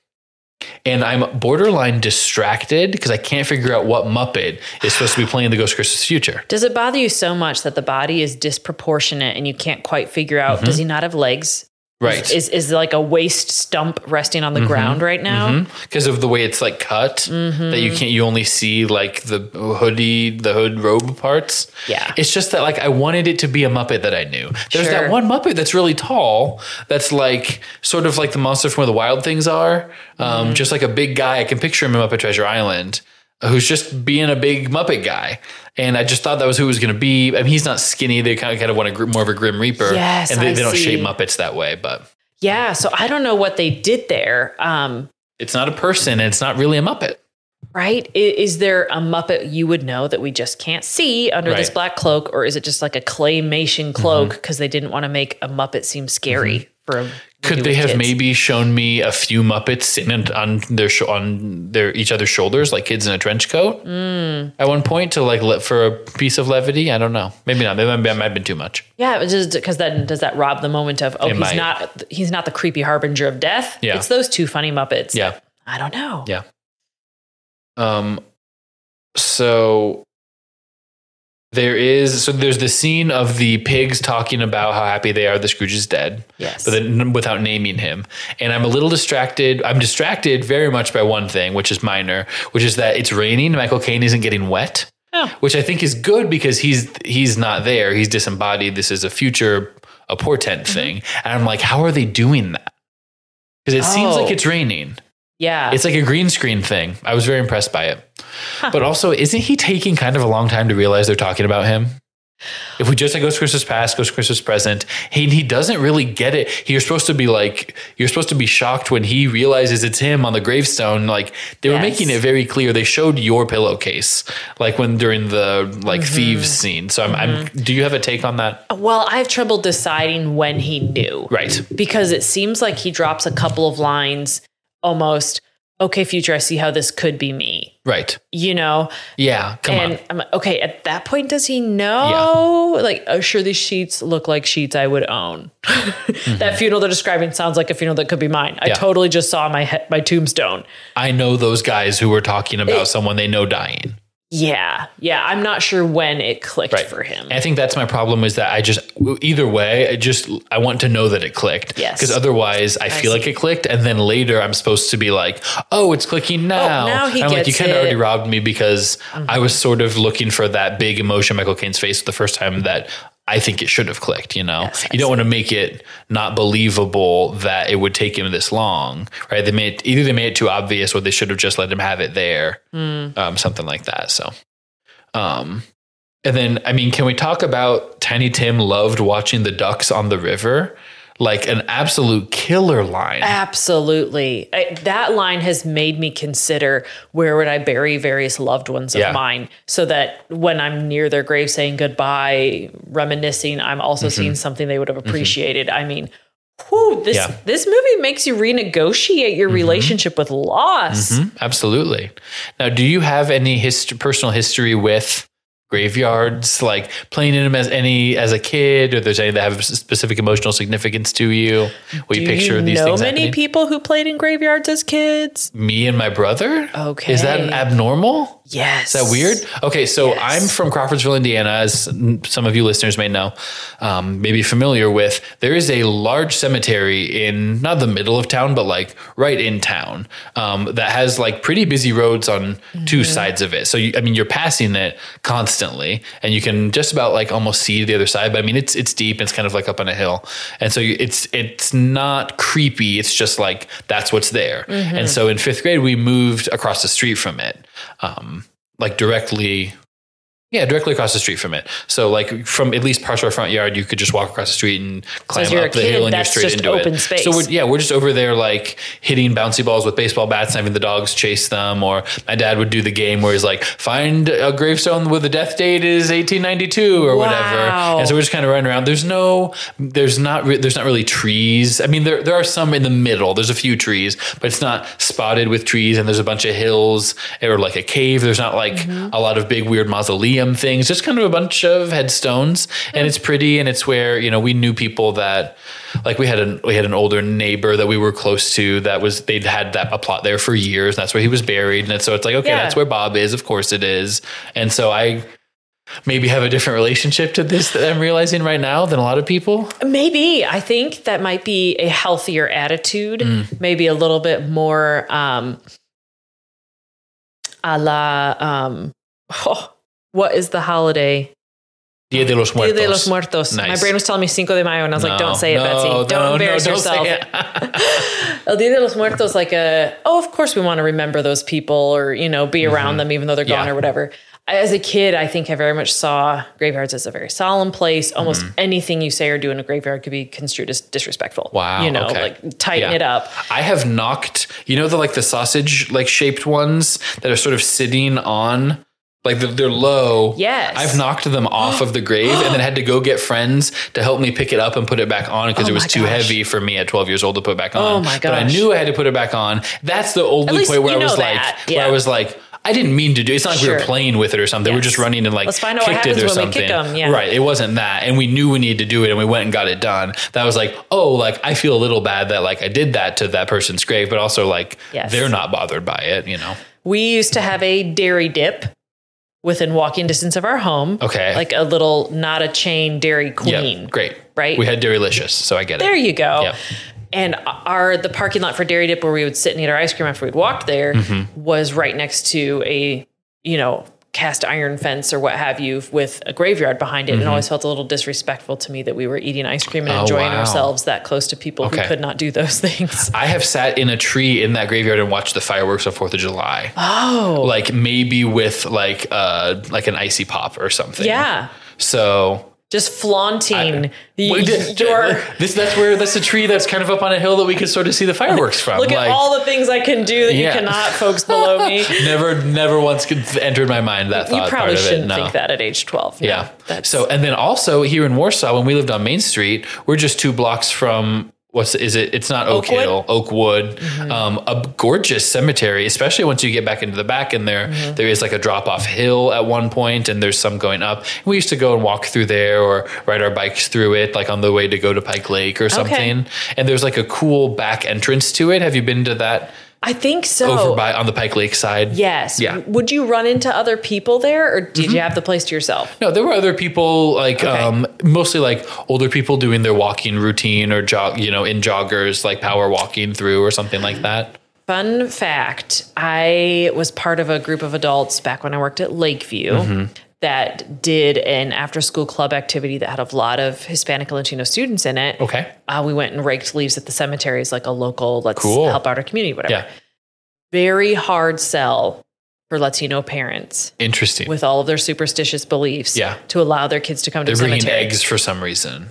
And I'm borderline distracted because I can't figure out what Muppet is supposed to be playing the Ghost Christmas Future. Does it bother you so much that the body is disproportionate and you can't quite figure out? Does he not have legs? Mm-hmm. Right. Mm-hmm. Is is like a waist stump resting on the ground right now? because of the way it's like cut that you can't you only see like the hoodie the hood robe parts Yeah. it's just that like i wanted it to be a muppet that i knew there's Sure. that one muppet that's really tall that's like sort of like the monster from where the wild things are um, just like a big guy i can picture him in muppet treasure island who's just being a big Muppet guy. And I just thought that was who it was going to be. I mean, he's not skinny. They kind of, kind of want a more of a Grim Reaper. Yes, and they, they don't shape Muppets that way, but Yeah, so I don't know what they did there. Um, it's not a person and it's not really a Muppet. right? Is, there a Muppet you would know that we just can't see under this black cloak, or is it just like a claymation cloak because they didn't want to make a Muppet seem scary for a Could they have kids? maybe shown me a few Muppets sitting on- their sho- on their each other's shoulders, like kids in a trench coat, Mm. at one point to like let for a piece of levity? I don't know. Maybe not. Maybe that might have been too much. Yeah, it was just because then does that rob the moment of oh It he's might. not he's not the creepy harbinger of death. Yeah. It's those two funny Muppets. Yeah. I don't know. Yeah. Um. So there is so there's the scene of the pigs talking about how happy they are that Scrooge is dead. Yes. but then without naming him. And I'm a little distracted. I'm distracted very much by one thing, which is minor, which is that it's raining. Michael Caine isn't getting wet, Oh. which I think is good because he's he's not there. He's disembodied. This is a future, a portent Mm-hmm. thing. And I'm like, how are they doing that? Because it seems Oh. like it's raining. Yeah. It's like a green screen thing. I was very impressed by it. But also, isn't he taking kind of a long time to realize they're talking about him? If we just say goes Christmas past, goes Christmas present, he he doesn't really get it. You're supposed to be like you're supposed to be shocked when he realizes it's him on the gravestone. Like they were making it very clear. They showed your pillowcase, like when during the like Mm-hmm. thieves scene. So I'm, I'm. Do you have a take on that? well, I have trouble deciding when he knew. Right. Because it seems like he drops a couple of lines almost, okay, future, I see how this could be me. Right. You know? Yeah. Come and on. I'm like, okay, at that point, does he know? yeah. Like, oh, sure, these sheets look like sheets I would own. <laughs> that funeral they're describing sounds like a funeral that could be mine. I Mm-hmm. Totally just saw my he- my tombstone. I know those guys who were talking about someone they know dying. Yeah, yeah. I'm not sure when it clicked Right. for him. And I think that's my problem is that I just either way, I just I want to know that it clicked. Yes. Because otherwise I, feel like it clicked and then later I'm supposed to be like, oh, it's clicking now. now he I'm like, you kind of. Mm-hmm. already robbed me because I was sort of looking for that big emotion Michael Caine's face the first time that I think it should have clicked, you know? Yes, you don't want to make it not believable that it would take him this long, right? They made either they made it too obvious or they should have just let him have it there. Mm. Um, something like that. So um, and then, I mean, can we talk about Tiny Tim loved watching the ducks on the river? Like an absolute killer line. Absolutely. I, that line has made me consider where would I bury various loved ones of Yeah. mine so that when I'm near their grave saying goodbye, reminiscing, I'm also Mm-hmm. seeing something they would have appreciated. I mean, whew, this Yeah. Mm-hmm. this movie makes you renegotiate your relationship with loss. Absolutely. Now, do you have any hist- personal history with graveyards, like playing in them as any as a kid, or there's any that have specific emotional significance to you? Will Do you picture you these know things many happening? people who played in graveyards as kids? Me and my brother. Okay. Is that abnormal? Yes. Is that weird? Okay, so Yes. I'm from Crawfordsville, Indiana, as some of you listeners may know, um, maybe familiar with. There is a large cemetery in not the middle of town, but like right in town um, that has like pretty busy roads on two sides of it. So you, I mean, you're passing it constantly, and you can just about like almost see the other side. But I mean, it's it's deep. It's kind of like up on a hill, and so you, it's it's not creepy. It's just like that's what's there. And so in fifth grade, we moved across the street from it. Um, like directly yeah directly across the street from it. So like from at least parts of our front yard you could just walk across the street and climb up the kid, hill and you're straight into it. space. so we're, yeah we're just over there like hitting bouncy balls with baseball bats and having the dogs chase them or my dad would do the game where he's like find a gravestone with the death date is 1892 or whatever. And so we're just kind of running around. There's no there's not re- there's not really trees. I mean there there are some in the middle. There's a few trees but it's not spotted with trees and there's a bunch of hills or like a cave. There's not like Mm-hmm. a lot of big weird mausoleum things just kind of a bunch of headstones and it's pretty and it's where you know we knew people that like we had an we had an older neighbor that we were close to that was they'd had that a plot there for years and that's where he was buried and so it's like okay Yeah. that's where bob is of course it is and so i maybe have a different relationship to this that i'm realizing right now than a lot of people Maybe. I think that might be a healthier attitude, Mm. maybe a little bit more um a la um <laughs> oh, what is the holiday? Dia de los Dia Muertos. de los Muertos. My brain was telling me Cinco de Mayo, and I was like, don't say it, no, Betsey. Don't no, embarrass yourself. <laughs> <laughs> El Dia de los Muertos, like a, oh, of course we want to remember those people or, you know, be around them even though they're gone Mm-hmm. Yeah. or whatever. As a kid, I think I very much saw graveyards as a very solemn place. Almost anything you say or do in a graveyard could be construed as disrespectful. Mm-hmm. Wow, You know, okay. like tighten Yeah. it up. I have knocked, you know, the like the sausage like shaped ones that are sort of sitting on, like they're, low. Yes. I've knocked them off of the grave and then had to go get friends to help me pick it up and put it back on because Oh it was too gosh. heavy for me at 12 years old to put back oh on. Oh my god. But I knew I had to put it back on. That's the only point where I was know like, that. where I was like, I didn't mean to do. It. It's not like we were playing with it or something. We're just running and like Let's find out what kicked it or we something. yeah. Right. It wasn't that, and we knew we needed to do it, and we went and got it done. That was like, oh, like I feel a little bad that like I did that to that person's grave, but also like Yes. they're not bothered by it, you know. We used to have a dairy dip within walking distance of our home. Okay. Like a little, not a chain dairy queen. Yeah, great. Right? We had Dairylicious, so I get it. There you go. Yep. And our the parking lot for Dairy Dip where we would sit and eat our ice cream after we'd walked there Mm-hmm. was right next to a, you know, cast iron fence or what have you with a graveyard behind it. And it always felt a little disrespectful to me that we were eating ice cream and Mm-hmm. Oh, enjoying wow. ourselves that close to people Okay. who could not do those <laughs> things. I have sat in a tree in that graveyard and watched the fireworks of Fourth of July. Oh. Like maybe with like uh like an icy pop or something. Yeah. So Just flaunting the, Well, d- your this that's where that's a tree that's kind of up on a hill that we could sort of see the fireworks from. look at all the things I can do that Yeah. you cannot, folks below me. <laughs> never never once entered my mind that You thought part probably of it. shouldn't No. think that at age 12. No, Yeah. so and then also here in Warsaw, when we lived on Main Street, we're just two blocks from what's is it? It's not Oak Oakwood? Hill, Oakwood. Mm-hmm. Um, a gorgeous cemetery, especially once you get back into the back. in there, Mm-hmm. there is like a drop off hill at one point, and there's some going up. we used to go and walk through there or ride our bikes through it, like on the way to go to Pike Lake or something. And there's like a cool back entrance to it. Have you been to that I think so. over by on the Pike Lake side? Yes. Yeah. Would you run into other people there or did Mm-hmm. you have the place to yourself? No, there were other people like Okay. um, mostly like older people doing their walking routine or jog, you know, in joggers like power walking through or something like that. Fun fact I was part of a group of adults back when I worked at Lakeview Mm-hmm. That did an after school club activity that had a lot of Hispanic and Latino students in it. Okay. Uh, we went and raked leaves at the cemeteries like a local, let's Cool. help out our community, whatever. Yeah. Very hard sell for Latino parents Interesting. with all of their superstitious beliefs Yeah. to allow their kids to come to the cemetery. They're the bringing eggs for some reason.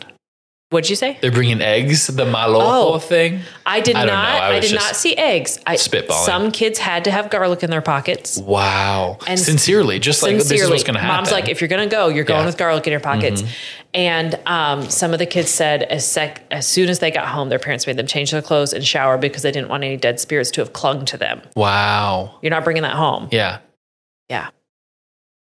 What'd you say? They're bringing eggs, the malo Oh. thing. I did I not. I I, did not see eggs. I, spitballing. Some kids had to have garlic in their pockets. Wow. And Sincerely, just like this is Sincerely, what's going to happen. mom's like, if you're going to go, you're going Yeah. Mm-hmm. with garlic in your pockets. And um, some of the kids said, as sec- as soon as they got home, their parents made them change their clothes and shower because they didn't want any dead spirits to have clung to them. wow. You're not bringing that home. Yeah. Yeah,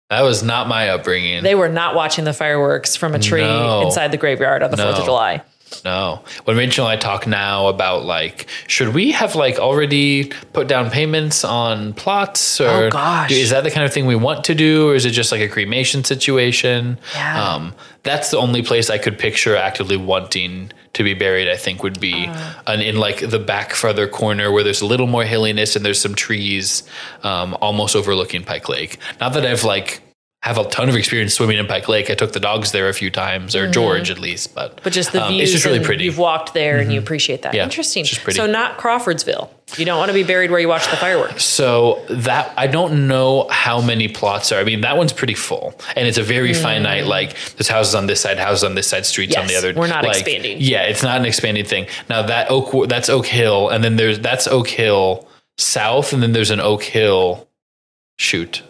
That was not my upbringing. they were not watching the fireworks from a tree No. inside the graveyard on the Fourth of July. No. When Rachel and I talk now about like, should we have like already put down payments on plots or Oh, gosh. is that the kind of thing we want to do or is it just like a cremation situation? Yeah. Um, that's the only place I could picture actively wanting to be buried, I think would be Uh. an, in like the back further corner where there's a little more hilliness and there's some trees um, almost overlooking Pike Lake. Not that I've like have a ton of experience swimming in Pike Lake. I took the dogs there a few times, or George at least, but Mm-hmm. But just the um, views. it's just really pretty. You've walked there and you appreciate that. Yeah, Interesting. it's just pretty. So not Crawfordsville. You don't want to be buried where you watch the fireworks. So that I don't know how many plots are. I mean, that one's pretty full, and it's a very finite. Like there's houses on this side, houses on this side, streets on the Mm. Other. we're not like, expanding. Yeah, it's not an expanding thing. Now that Oak, that's Oak Hill, and then there's that's Oak Hill South, and then there's an Oak Hill. Shoot,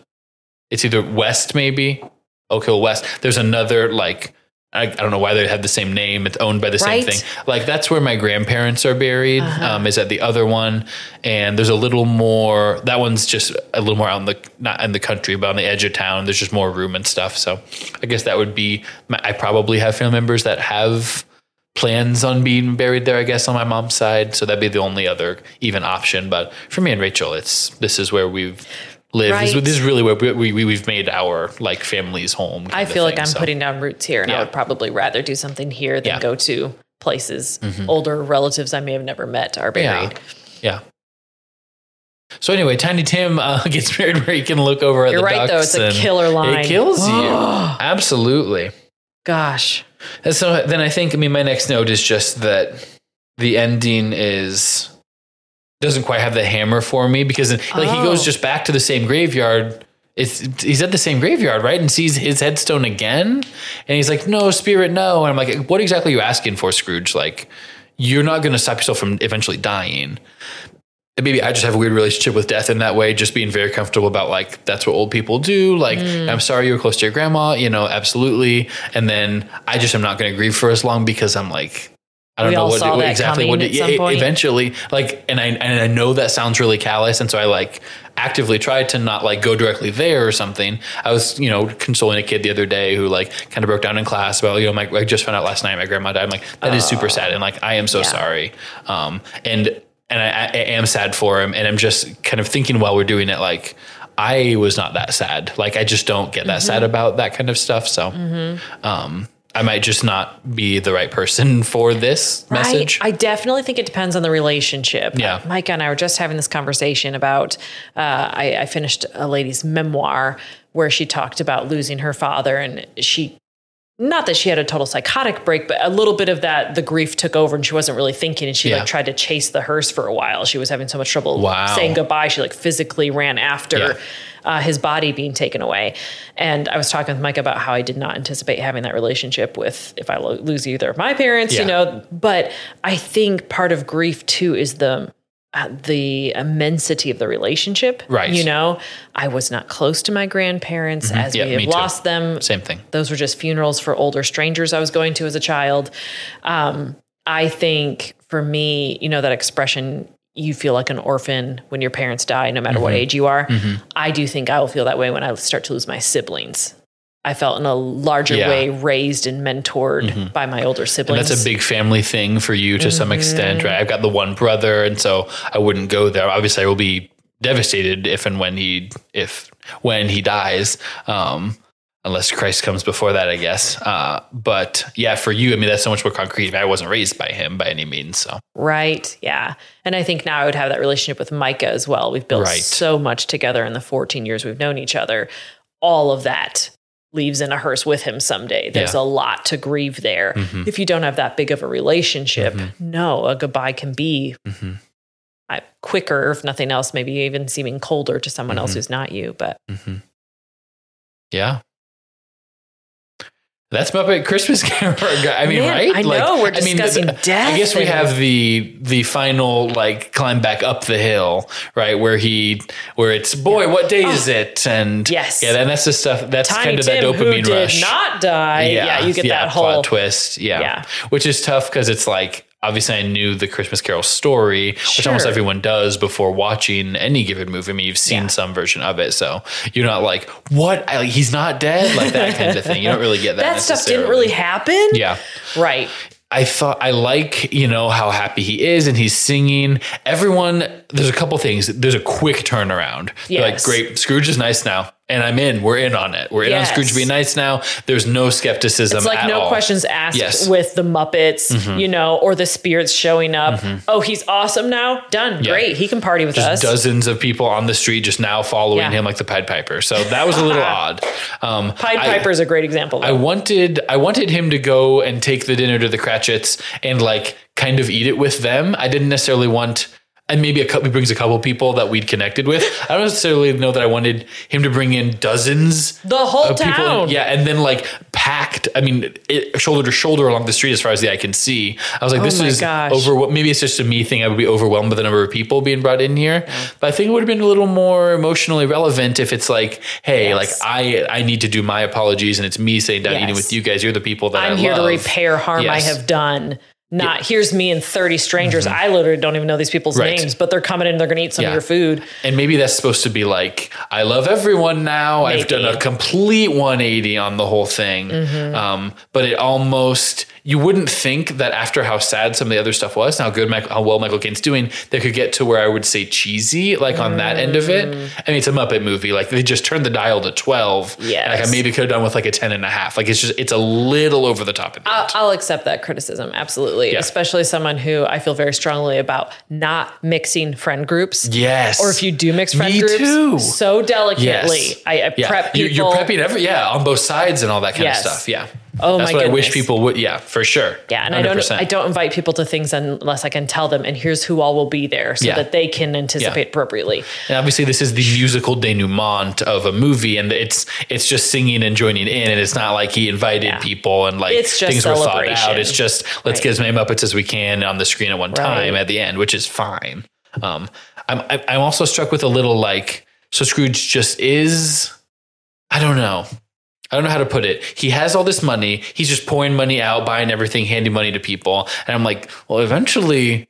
it's either west maybe Oak Hill West. There's another like. I, I don't know why they have the same name. It's owned by the Right. same thing. Like that's where my grandparents are buried. Uh-huh. Um, is at the other one, and there's a little more. That one's just a little more out in the not in the country, but on the edge of town. There's just more room and stuff. So I guess that would be. my- I probably have family members that have plans on being buried there. I guess on my mom's side, so that'd be the only other even option. But for me and Rachel, it's this is where we've This, Right. this is really where we, we we've made our like family's home. I feel like I'm so. putting down roots here, and Yeah. I would probably rather do something here than Yeah. Mm-hmm. go to places older relatives I may have never met are Yeah. buried. Yeah. So anyway, Tiny Tim uh, <laughs> gets married where he can look over at You're the right, though. It's a killer line. It kills you. <gasps> Absolutely. Gosh. And so then I think, I mean, my next note is just that the ending is doesn't quite have the hammer for me because like he goes Oh. just back to the same graveyard. It's he's at the same graveyard, right? And sees his headstone again, and he's like, "No, spirit, no." And I'm like, "What exactly are you asking for, Scrooge? Like, you're not going to stop yourself from eventually dying." And maybe I just have a weird relationship with death in that way, just being very comfortable about like that's what old people do. Like, mm. I'm sorry you were close to your grandma, you know, absolutely. And then I just am not going to grieve for as long because I'm like, I don't We know what, what exactly what at it, it- eventually like, and I and I know that sounds really callous, and so I like actively tried to not like go directly there or something. I was you know consoling a kid the other day who like kind of broke down in class about you know my I just found out last night my grandma died. I'm like that is super sad, and like I am so yeah. sorry. Um, and and I, I am sad for him, and I'm just kind of thinking while we're doing it, like I was not that sad. Like I just don't get that Mm-hmm. sad about that kind of stuff. So, um, I might just not be the right person <laughs> for this message. I, I definitely think it depends on the relationship. Yeah. Micah and I were just having this conversation about. Uh, I, I finished a lady's memoir where she talked about losing her father, and she. Not that she had a total psychotic break, but a little bit of that, the grief took over and she wasn't really thinking. And she Yeah. like tried to chase the hearse for a while. She was having so much trouble Wow. saying goodbye. She like physically ran after Yeah. uh, his body being taken away. And I was talking with Mike about how I did not anticipate having that relationship with if I lo- lose either of my parents, Yeah. you know. But I think part of grief too is the the immensity of the relationship. Right. You know, I was not close to my grandparents as Yeah, we have too. lost them. Same thing. Those were just funerals for older strangers I was going to as a child. Um, I think for me, you know, that expression, you feel like an orphan when your parents die, no matter Mm-hmm. what age you are. I do think I will feel that way when I start to lose my siblings. I felt in a larger Yeah. way raised and mentored by my older siblings. And that's a big family thing for you to some extent, right? I've got the one brother, and so I wouldn't go there. Obviously, I will be devastated if and when he if when he dies, um, unless Christ comes before that, I guess. Uh, but yeah, for you, I mean, that's so much more concrete. I wasn't raised by him by any means, so Right. Yeah. And I think now I would have that relationship with Micah as well. We've built Right. so much together in the 14 years we've known each other. All of that leaves in a hearse with him someday. There's Yeah. a lot to grieve there. Mm-hmm. If you don't have that big of a relationship, mm-hmm. no, a goodbye can be mm-hmm. uh, quicker, if nothing else, maybe even seeming colder to someone else who's not you. But yeah. That's Muppet Christmas <laughs> Carol. I mean, Man, right? I know, we're mean, discussing I death guess we have the the final like climb back up the hill, right? Where he, where it's boy, what day is oh. it? And Oh. Yes. yeah, then that's the stuff. That's Tiny kind of that Tim, who dopamine did rush. not die. Yeah, you get that plot whole twist. Yeah. Yeah. which is tough because it's like obviously I knew the Christmas Carol story, which almost everyone does before watching any given movie. I mean, you've seen Yeah. some version of it, so you're not like, what? I, like, he's not dead, like that kind of thing. You don't really get that. that stuff didn't really happen. Yeah. Right. I thought I like, you know, how happy he is and he's singing. Everyone, there's a couple things. There's a quick turnaround. They're Like, great, Scrooge is nice now. And I'm in. We're in on it. We're in Yes. on Scrooge being nice now. There's no skepticism. It's like no all. questions asked Yes. Mm-hmm. with the Muppets, you know, or the spirits showing up. Oh, he's awesome now. Done. Yeah. Great. He can party with Just us. dozens of people on the street just now following Yeah. him like the Pied Piper. So that was a little <laughs> odd. Um, Pied Piper is a great example. I wanted I wanted him to go and take the dinner to the Cratchits and like kind of eat it with them. I didn't necessarily want and maybe a couple he brings a couple people that we'd connected with. I don't necessarily know that I wanted him to bring in dozens the whole town. Yeah, and then like packed. I mean, it, shoulder to shoulder along the street as far as the eye can see. I was like, this Oh my is gosh. over. Maybe it's just a me thing. I would be overwhelmed by the number of people being brought in here. But I think it would have been a little more emotionally relevant if it's like, hey, Yes. like I I need to do my apologies, and it's me saying down eating with you guys. You're the people that I'm I here to repair harm I have done. Not here's me and 30 strangers. I literally don't even know these people's Right. names, but they're coming in. They're going to eat some Yeah. of your food. And maybe that's supposed to be like, I love everyone now. I've done a complete 180 on the whole thing. Mm-hmm. Um, but it almost, you wouldn't think that after how sad some of the other stuff was, and how good, Michael, how well Michael Caine's doing, they could get to where I would say cheesy, like on that end of it. Mm. I mean, it's a Muppet movie. Like they just turned the dial to 12. Yes. Like I maybe could have done with like a 10 and a half. Like it's just, it's a little over the top. I'll. I'll accept that criticism, absolutely. Yeah. Especially someone who I feel very strongly about not mixing friend groups. yes. Or if you do mix friend Me groups, too. so delicately. Yes. I, I yeah. prep You're- people. You're, prepping every, yeah, on both sides and all that kind Yes. of stuff. Yeah. Oh That's my what I wish people would. Yeah, for sure. Yeah, and I don't I don't invite people to things unless I can tell them and here's who all will be there so Yeah. that they can anticipate appropriately. And obviously, this is the musical denouement of a movie, and it's it's just singing and joining in, and it's not like he invited Yeah. people and like things were thought out. It's just let's Right. get as many Muppets as we can on the screen at one time Right. at the end, which is fine. Um, I'm I'm also struck with a little like so Scrooge just is. I don't know. I don't know how to put it. He has all this money. He's just pouring money out, buying everything, handing money to people. And I'm like, well, eventually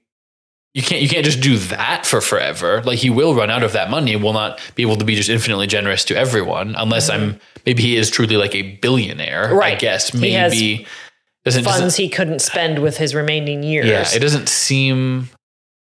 you can't you can't just do that for forever. Like he will run out of that money and will not be able to be just infinitely generous to everyone unless I'm maybe he is truly like a billionaire. Right. I Mm-hmm. Guess He has maybe doesn't, doesn't Funds he couldn't spend with his remaining years. yeah, it doesn't seem.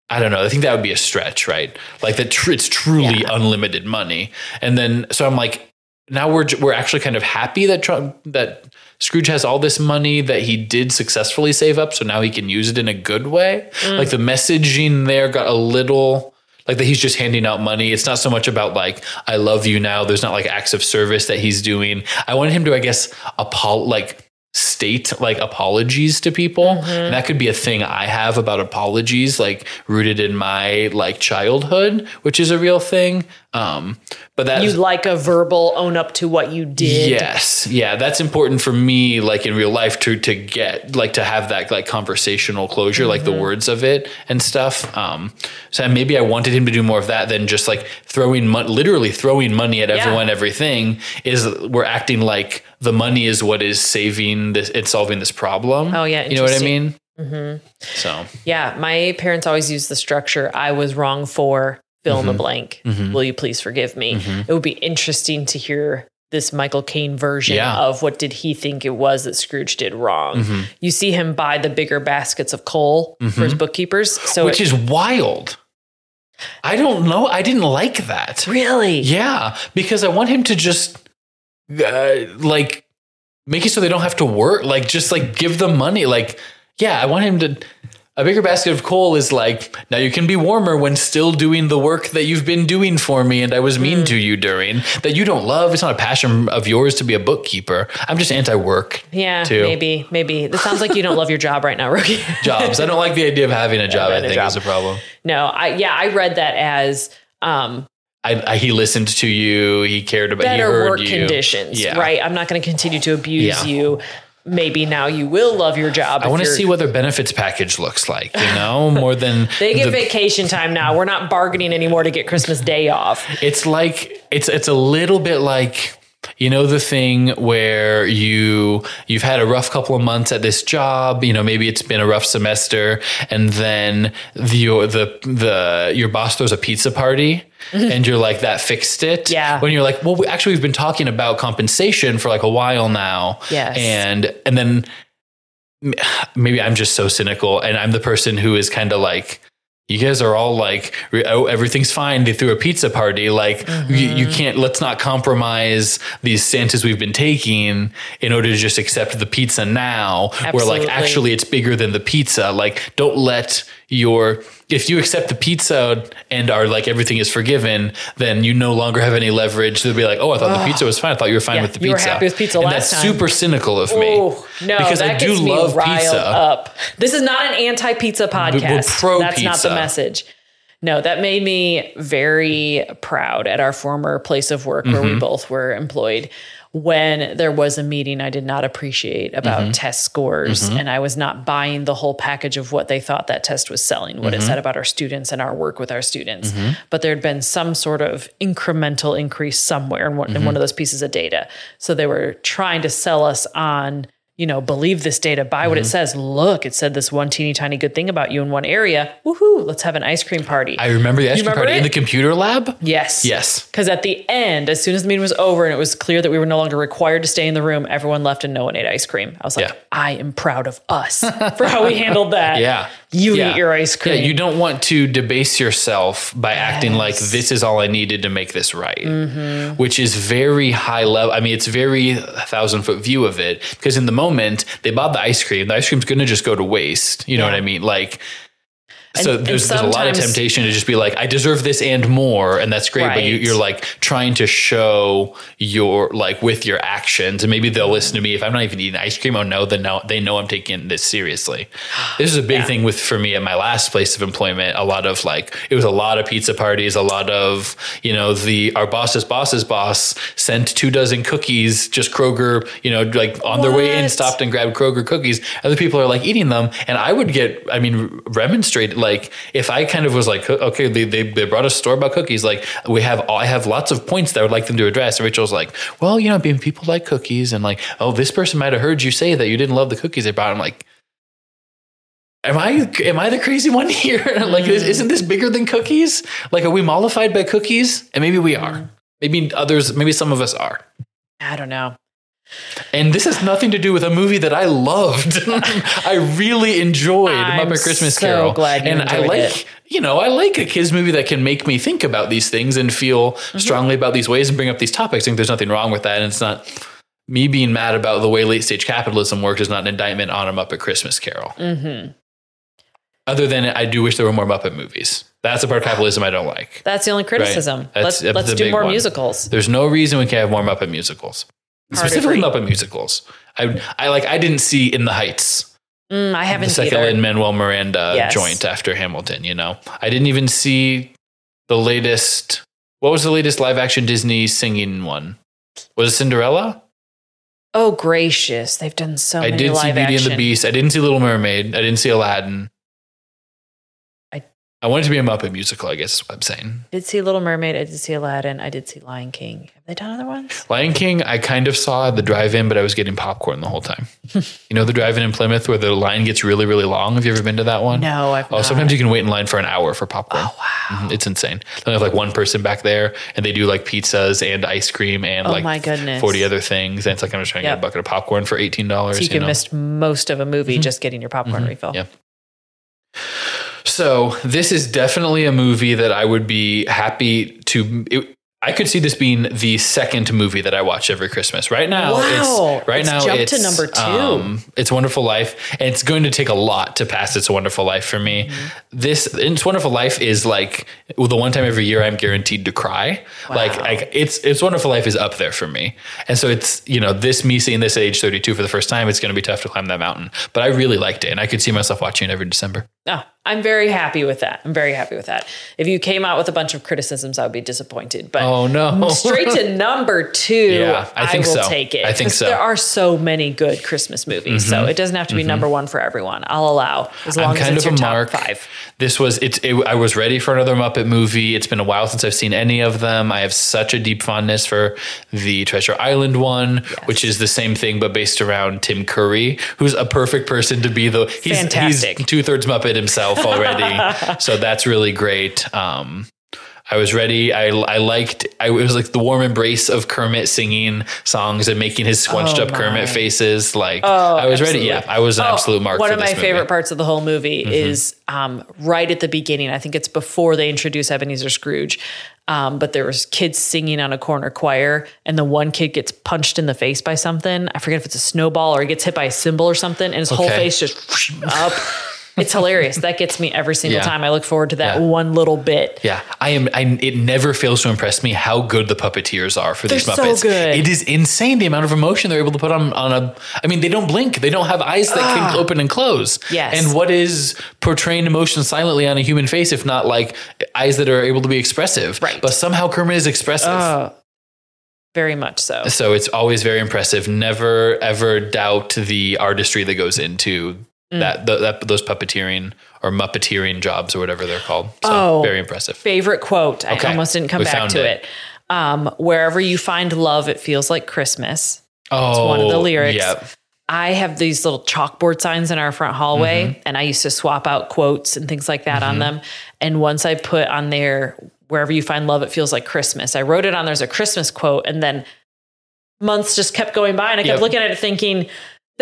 I don't know. I think that would be a stretch, right? Like that, tr- it's truly Yeah. unlimited money, and then so I'm like, now we're we're actually kind of happy that Trump that Scrooge has all this money that he did successfully save up, so now he can use it in a good way. Mm. Like the messaging there got a little. Like that he's just handing out money. It's not so much about like I love you now. There's not like acts of service that he's doing. I wanted him to, I guess, apol like state like apologies to people. Mm-hmm. And that could be a thing I have about apologies, like rooted in my like childhood, which is a real thing. Um, but that's You like a verbal own up to what you did. Yes. Yeah. That's important for me, like in real life to, to get, like to have that like conversational closure, like Mm-hmm. the words of it and stuff. Um, so maybe I wanted him to do more of that than just like throwing mon- literally throwing money at everyone, everything is we're acting like the money is what is saving this, it's solving this problem. Oh, yeah, You know what I mean? Mm-hmm. So Yeah, my parents always used the structure I was wrong for fill Mm-hmm. in the blank. Will you please forgive me? It would be interesting to hear this Michael Caine version Yeah. of what did he think it was that Scrooge did wrong. You see him buy the bigger baskets of coal for his bookkeepers. So which it- is wild. I don't know. I didn't like that. really Yeah, because I want him to just uh, like make it so they don't have to work. Like just like give them money. Like yeah, I want him to. A bigger basket of coal is like now you can be warmer when still doing the work that you've been doing for me and I was mean to you during that you don't love. It's not a passion of yours to be a bookkeeper. I'm just anti-work Yeah, too. maybe, maybe. This sounds like you don't love your job right now, Rookie. <laughs> jobs. I don't like the idea of having a <laughs> job. I having a think job. is a problem. no, I yeah, I read that as um I, I, he listened to you. He cared about. better work you. conditions, Yeah. right? I'm not going to continue to abuse Yeah. you. Maybe now you will love your job. I want to see what their benefits package looks like. You know, <laughs> more than They get the- vacation time now. We're not bargaining anymore to get Christmas Day off. it's like it's it's a little bit like you know the thing where you you've had a rough couple of months at this job you know maybe it's been a rough semester and then the your the the your boss throws a pizza party <laughs> and you're like that fixed it Yeah. when you're like well we, actually we've been talking about compensation for like a while now Yes. and and then maybe I'm just so cynical and I'm the person who is kind of like you guys are all like oh everything's fine. They threw a pizza party. Like you, mm-hmm. you can't let's not compromise these santas we've been taking in order to just accept the pizza now. Where like actually it's bigger than the pizza. Like don't let your if you accept the pizza and are like everything is forgiven then you no longer have any leverage they'll be like oh i thought the pizza was fine i thought you were fine Yeah, with the you were pizza happy with pizza and last that's time. super cynical of me Oh no, because I do love pizza. Up. This is not an anti-pizza podcast. We're pro That's not the message. No, that made me very proud at our former place of work where Mm-hmm. we both were employed. When there was a meeting I did not appreciate about Mm-hmm. test scores, and I was not buying the whole package of what they thought that test was selling, what Mm-hmm. it said about our students and our work with our students. But there had been some sort of incremental increase somewhere in one, in Mm-hmm. one of those pieces of data. So they were trying to sell us on you know, believe this data, buy what it mm-hmm. says. Look, it said this one teeny tiny good thing about you in one area. Woohoo! Let's have an ice cream party. I remember the ice cream remember party in the computer lab. yes. Yes. Because at the end, as soon as the meeting was over and it was clear that we were no longer required to stay in the room, everyone left and no one ate ice cream. I was like, Yeah. I am proud of us <laughs> for how we handled that. Yeah. You Yeah. eat your ice cream. Yeah, you don't want to debase yourself by acting like this is all I needed to make this right, Mm-hmm. which is very high level. I mean, it's very thousand foot view of it because in the moment they bought the ice cream, the ice cream's going to just go to waste. You know Yeah. what I mean? Like, so and there's, there's a lot of temptation to just be like, I deserve this and more, and that's great. But you, you're like trying to show your like with your actions, and maybe they'll listen to me if I'm not even eating ice cream. Oh no, then no, they know I'm taking this seriously. This is a big Yeah. thing with for me at my last place of employment. A lot of like it was a lot of pizza parties, a lot of you know the our boss's boss's boss sent two dozen cookies, just Kroger, you know, like on their way in, stopped and grabbed Kroger cookies. Other people are like eating them, and I would get, I mean, remonstrated. Like if I kind of was like, okay, they they, they brought us store bought cookies, like we have, I have lots of points that I would like them to address. And Rachel's like, well, you know, being people like cookies, and like, oh, this person might have heard you say that you didn't love the cookies they brought. I'm like. Am I am I the crazy one <laughs> here? like, is, isn't this bigger than cookies? Like, are we mollified by cookies? And maybe we are. Mm-hmm. Maybe others. Maybe some of us are. I don't know. And this has nothing to do with a movie that I loved. <laughs> I really enjoyed I'm Muppet Christmas so Carol. glad you and I like, it. you know, I like a kids movie that can make me think about these things and feel Mm-hmm. strongly about these ways and bring up these topics. I think there's nothing wrong with that. And it's not me being mad about the way late stage capitalism works is not an indictment on a Muppet Christmas Carol. hmm Other than I do wish there were more Muppet movies. That's the part of capitalism I don't like. That's the only criticism. That's- let's let's do more one. musicals. There's no reason we can't have more Muppet musicals. Specifically not Muppet musicals. I, I like I didn't see In the Heights. Mm, I haven't the second. Lin Manuel Miranda Yes. joint after Hamilton. You know, I didn't even see the latest. What was the latest live action Disney singing one? Was it Cinderella? Oh gracious, they've done so I many did see Beauty action. and the Beast. I didn't see Little Mermaid. I didn't see Aladdin. I- wanted to be a Muppet musical. I guess is what I'm saying. did see Little Mermaid. I did see Aladdin. I did see Lion King. Have they done other ones? Lion King, I kind of saw the drive-in, but I was getting popcorn the whole time. <laughs> you know the drive-in in Plymouth where the line gets really, really long. Have you ever been to that one? No, I've Oh, not. sometimes you can wait in line for an hour for popcorn. Oh wow. Mhm, It's insane. They have like one person back there, and they do like pizzas and ice cream and Oh like my goodness. forty other things. And it's like I'm just trying to get a bucket of popcorn for eighteen dollars. So you can miss most of a movie just getting your popcorn refill. Mm-hmm. Yeah. So this is definitely a movie that I would be happy to. It, I could see this being the second movie that I watch every Christmas. Right now, Wow. it's right It's now jumped to number two. Um, it's Wonderful Life, and it's going to take a lot to pass It's a Wonderful Life for me. Mm-hmm. This It's Wonderful Life is like well, the one time every year I'm guaranteed to cry. Like, Wow. like it's it's Wonderful Life is up there for me, and so it's you know this me seeing this at age 32 for the first time. It's going to be tough to climb that mountain, but I really liked it, and I could see myself watching it every December. Oh, I'm very happy with that. I'm very happy with that. If you came out with a bunch of criticisms, I would be disappointed. But Oh no! <laughs> straight to number two, Yeah, I think will so. take it. I think so. Mm-hmm. There are so many good Christmas movies, so it doesn't have to be number one for everyone. I'll allow as long I'm as kind it's of your a top mark. five. This was it's. It, I was ready for another Muppet movie. It's been a while since I've seen any of them. I have such a deep fondness for the Treasure Island one, which is the same thing but based around Tim Curry, who's a perfect person to be the. He's, Fantastic. He's two thirds Muppet himself already, <laughs> so that's really great. Um, I was ready. I, I liked. I, it was like the warm embrace of Kermit singing songs and making his squunched Oh up Kermit faces. Like Oh, I was ready. Yeah, I was an Oh, absolute mark. One for of my movie. Mm-hmm. favorite parts of the whole movie is um, right at the beginning. I think it's before they introduce Ebenezer Scrooge. Um, but there was kids singing on a corner choir, and the one kid gets punched in the face by something. I forget if it's a snowball or he gets hit by a cymbal or something, and his whole face just <laughs> up. It's hilarious. That gets me every single Yeah. time. I look forward to that Yeah. one little bit. Yeah, I am. I, it never fails to impress me how good the puppeteers are for these They're so Muppets. good. It is insane the amount of emotion they're able to put on on a. I mean, they don't blink. They don't have eyes that can open and close. Ah. Yes. And what is portraying emotion silently on a human face if not like eyes that are able to be expressive? Right. But somehow Kermit is expressive. Oh, very much so. so it's always very impressive. Never ever doubt the artistry that goes into Mm. that, th- that those puppeteering or muppeteering jobs or whatever they're called. So Oh. very impressive. favorite quote. I almost didn't come We back to it. it. Um, wherever you find love, it feels like Christmas. Oh, one of the lyrics. Yep. I have these little chalkboard signs in our front hallway, Mm-hmm. and I used to swap out quotes and things like that on them. And once I put on there, wherever you find love, it feels like Christmas. I wrote it on there's a Christmas quote, and then months just kept going by, and I kept Yep. looking at it thinking,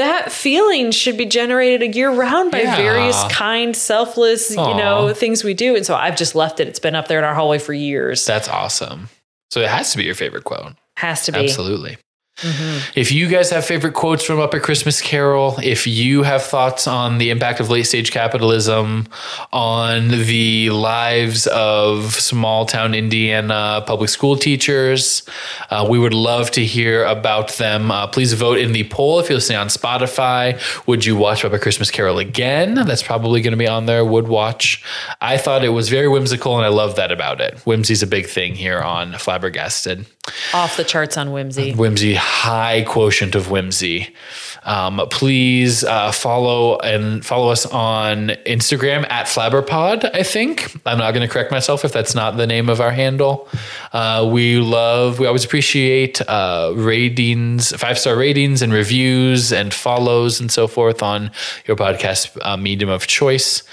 that feeling should be generated a year round by Yeah. various kind, selfless, Aw. you know, things we do. And so I've just left it. It's been up there in our hallway for years. That's awesome. So it has to be your favorite quote. Has to be. Absolutely. Mhm. If you guys have favorite quotes from Muppet Christmas Carol, if you have thoughts on the impact of late stage capitalism on the lives of small town Indiana public school teachers, uh, we would love to hear about them. Uh, please vote in the poll if you're listening on Spotify. Would you watch Muppet Christmas Carol again? That's probably going to be on there. Would watch. I thought it was very whimsical, and I love that about it. Whimsy's a big thing here on Flabbergasted Off the charts on whimsy. whimsy, high quotient of whimsy. Um, please uh, follow and follow us on Instagram at Flabberpod. I think I'm not going to correct myself if that's not the name of our handle. Uh, we love, we always appreciate uh, ratings, five star ratings and reviews and follows and so forth on your podcast uh, medium of choice.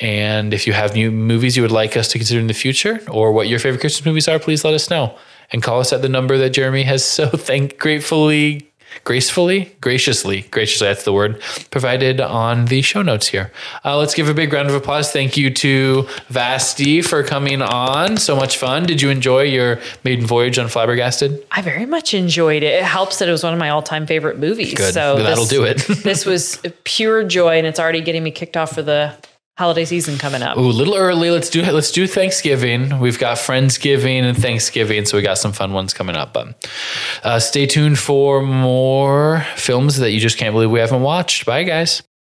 And if you have new movies you would like us to consider in the future, or what your favorite Christmas movies are, please let us know and call us at the number that Jeremy has so <laughs> thank gratefully, gracefully, graciously, graciously, that's the word, provided on the show notes here. Uh, let's give a big round of applause. Thank you to Vasti for coming on. So much fun. Did you enjoy your maiden voyage on Flabbergasted? I very much enjoyed it. It helps that it was one of my all time favorite movies. Good. So That'll this- do it. <laughs> this was pure joy, and it's already getting me kicked off for the holiday season coming up. Ooh, a little early. Let's do let's do Thanksgiving. We've got Friendsgiving and Thanksgiving, so we got some fun ones coming up. But uh, stay tuned for more films that you just can't believe we haven't watched. Bye, guys.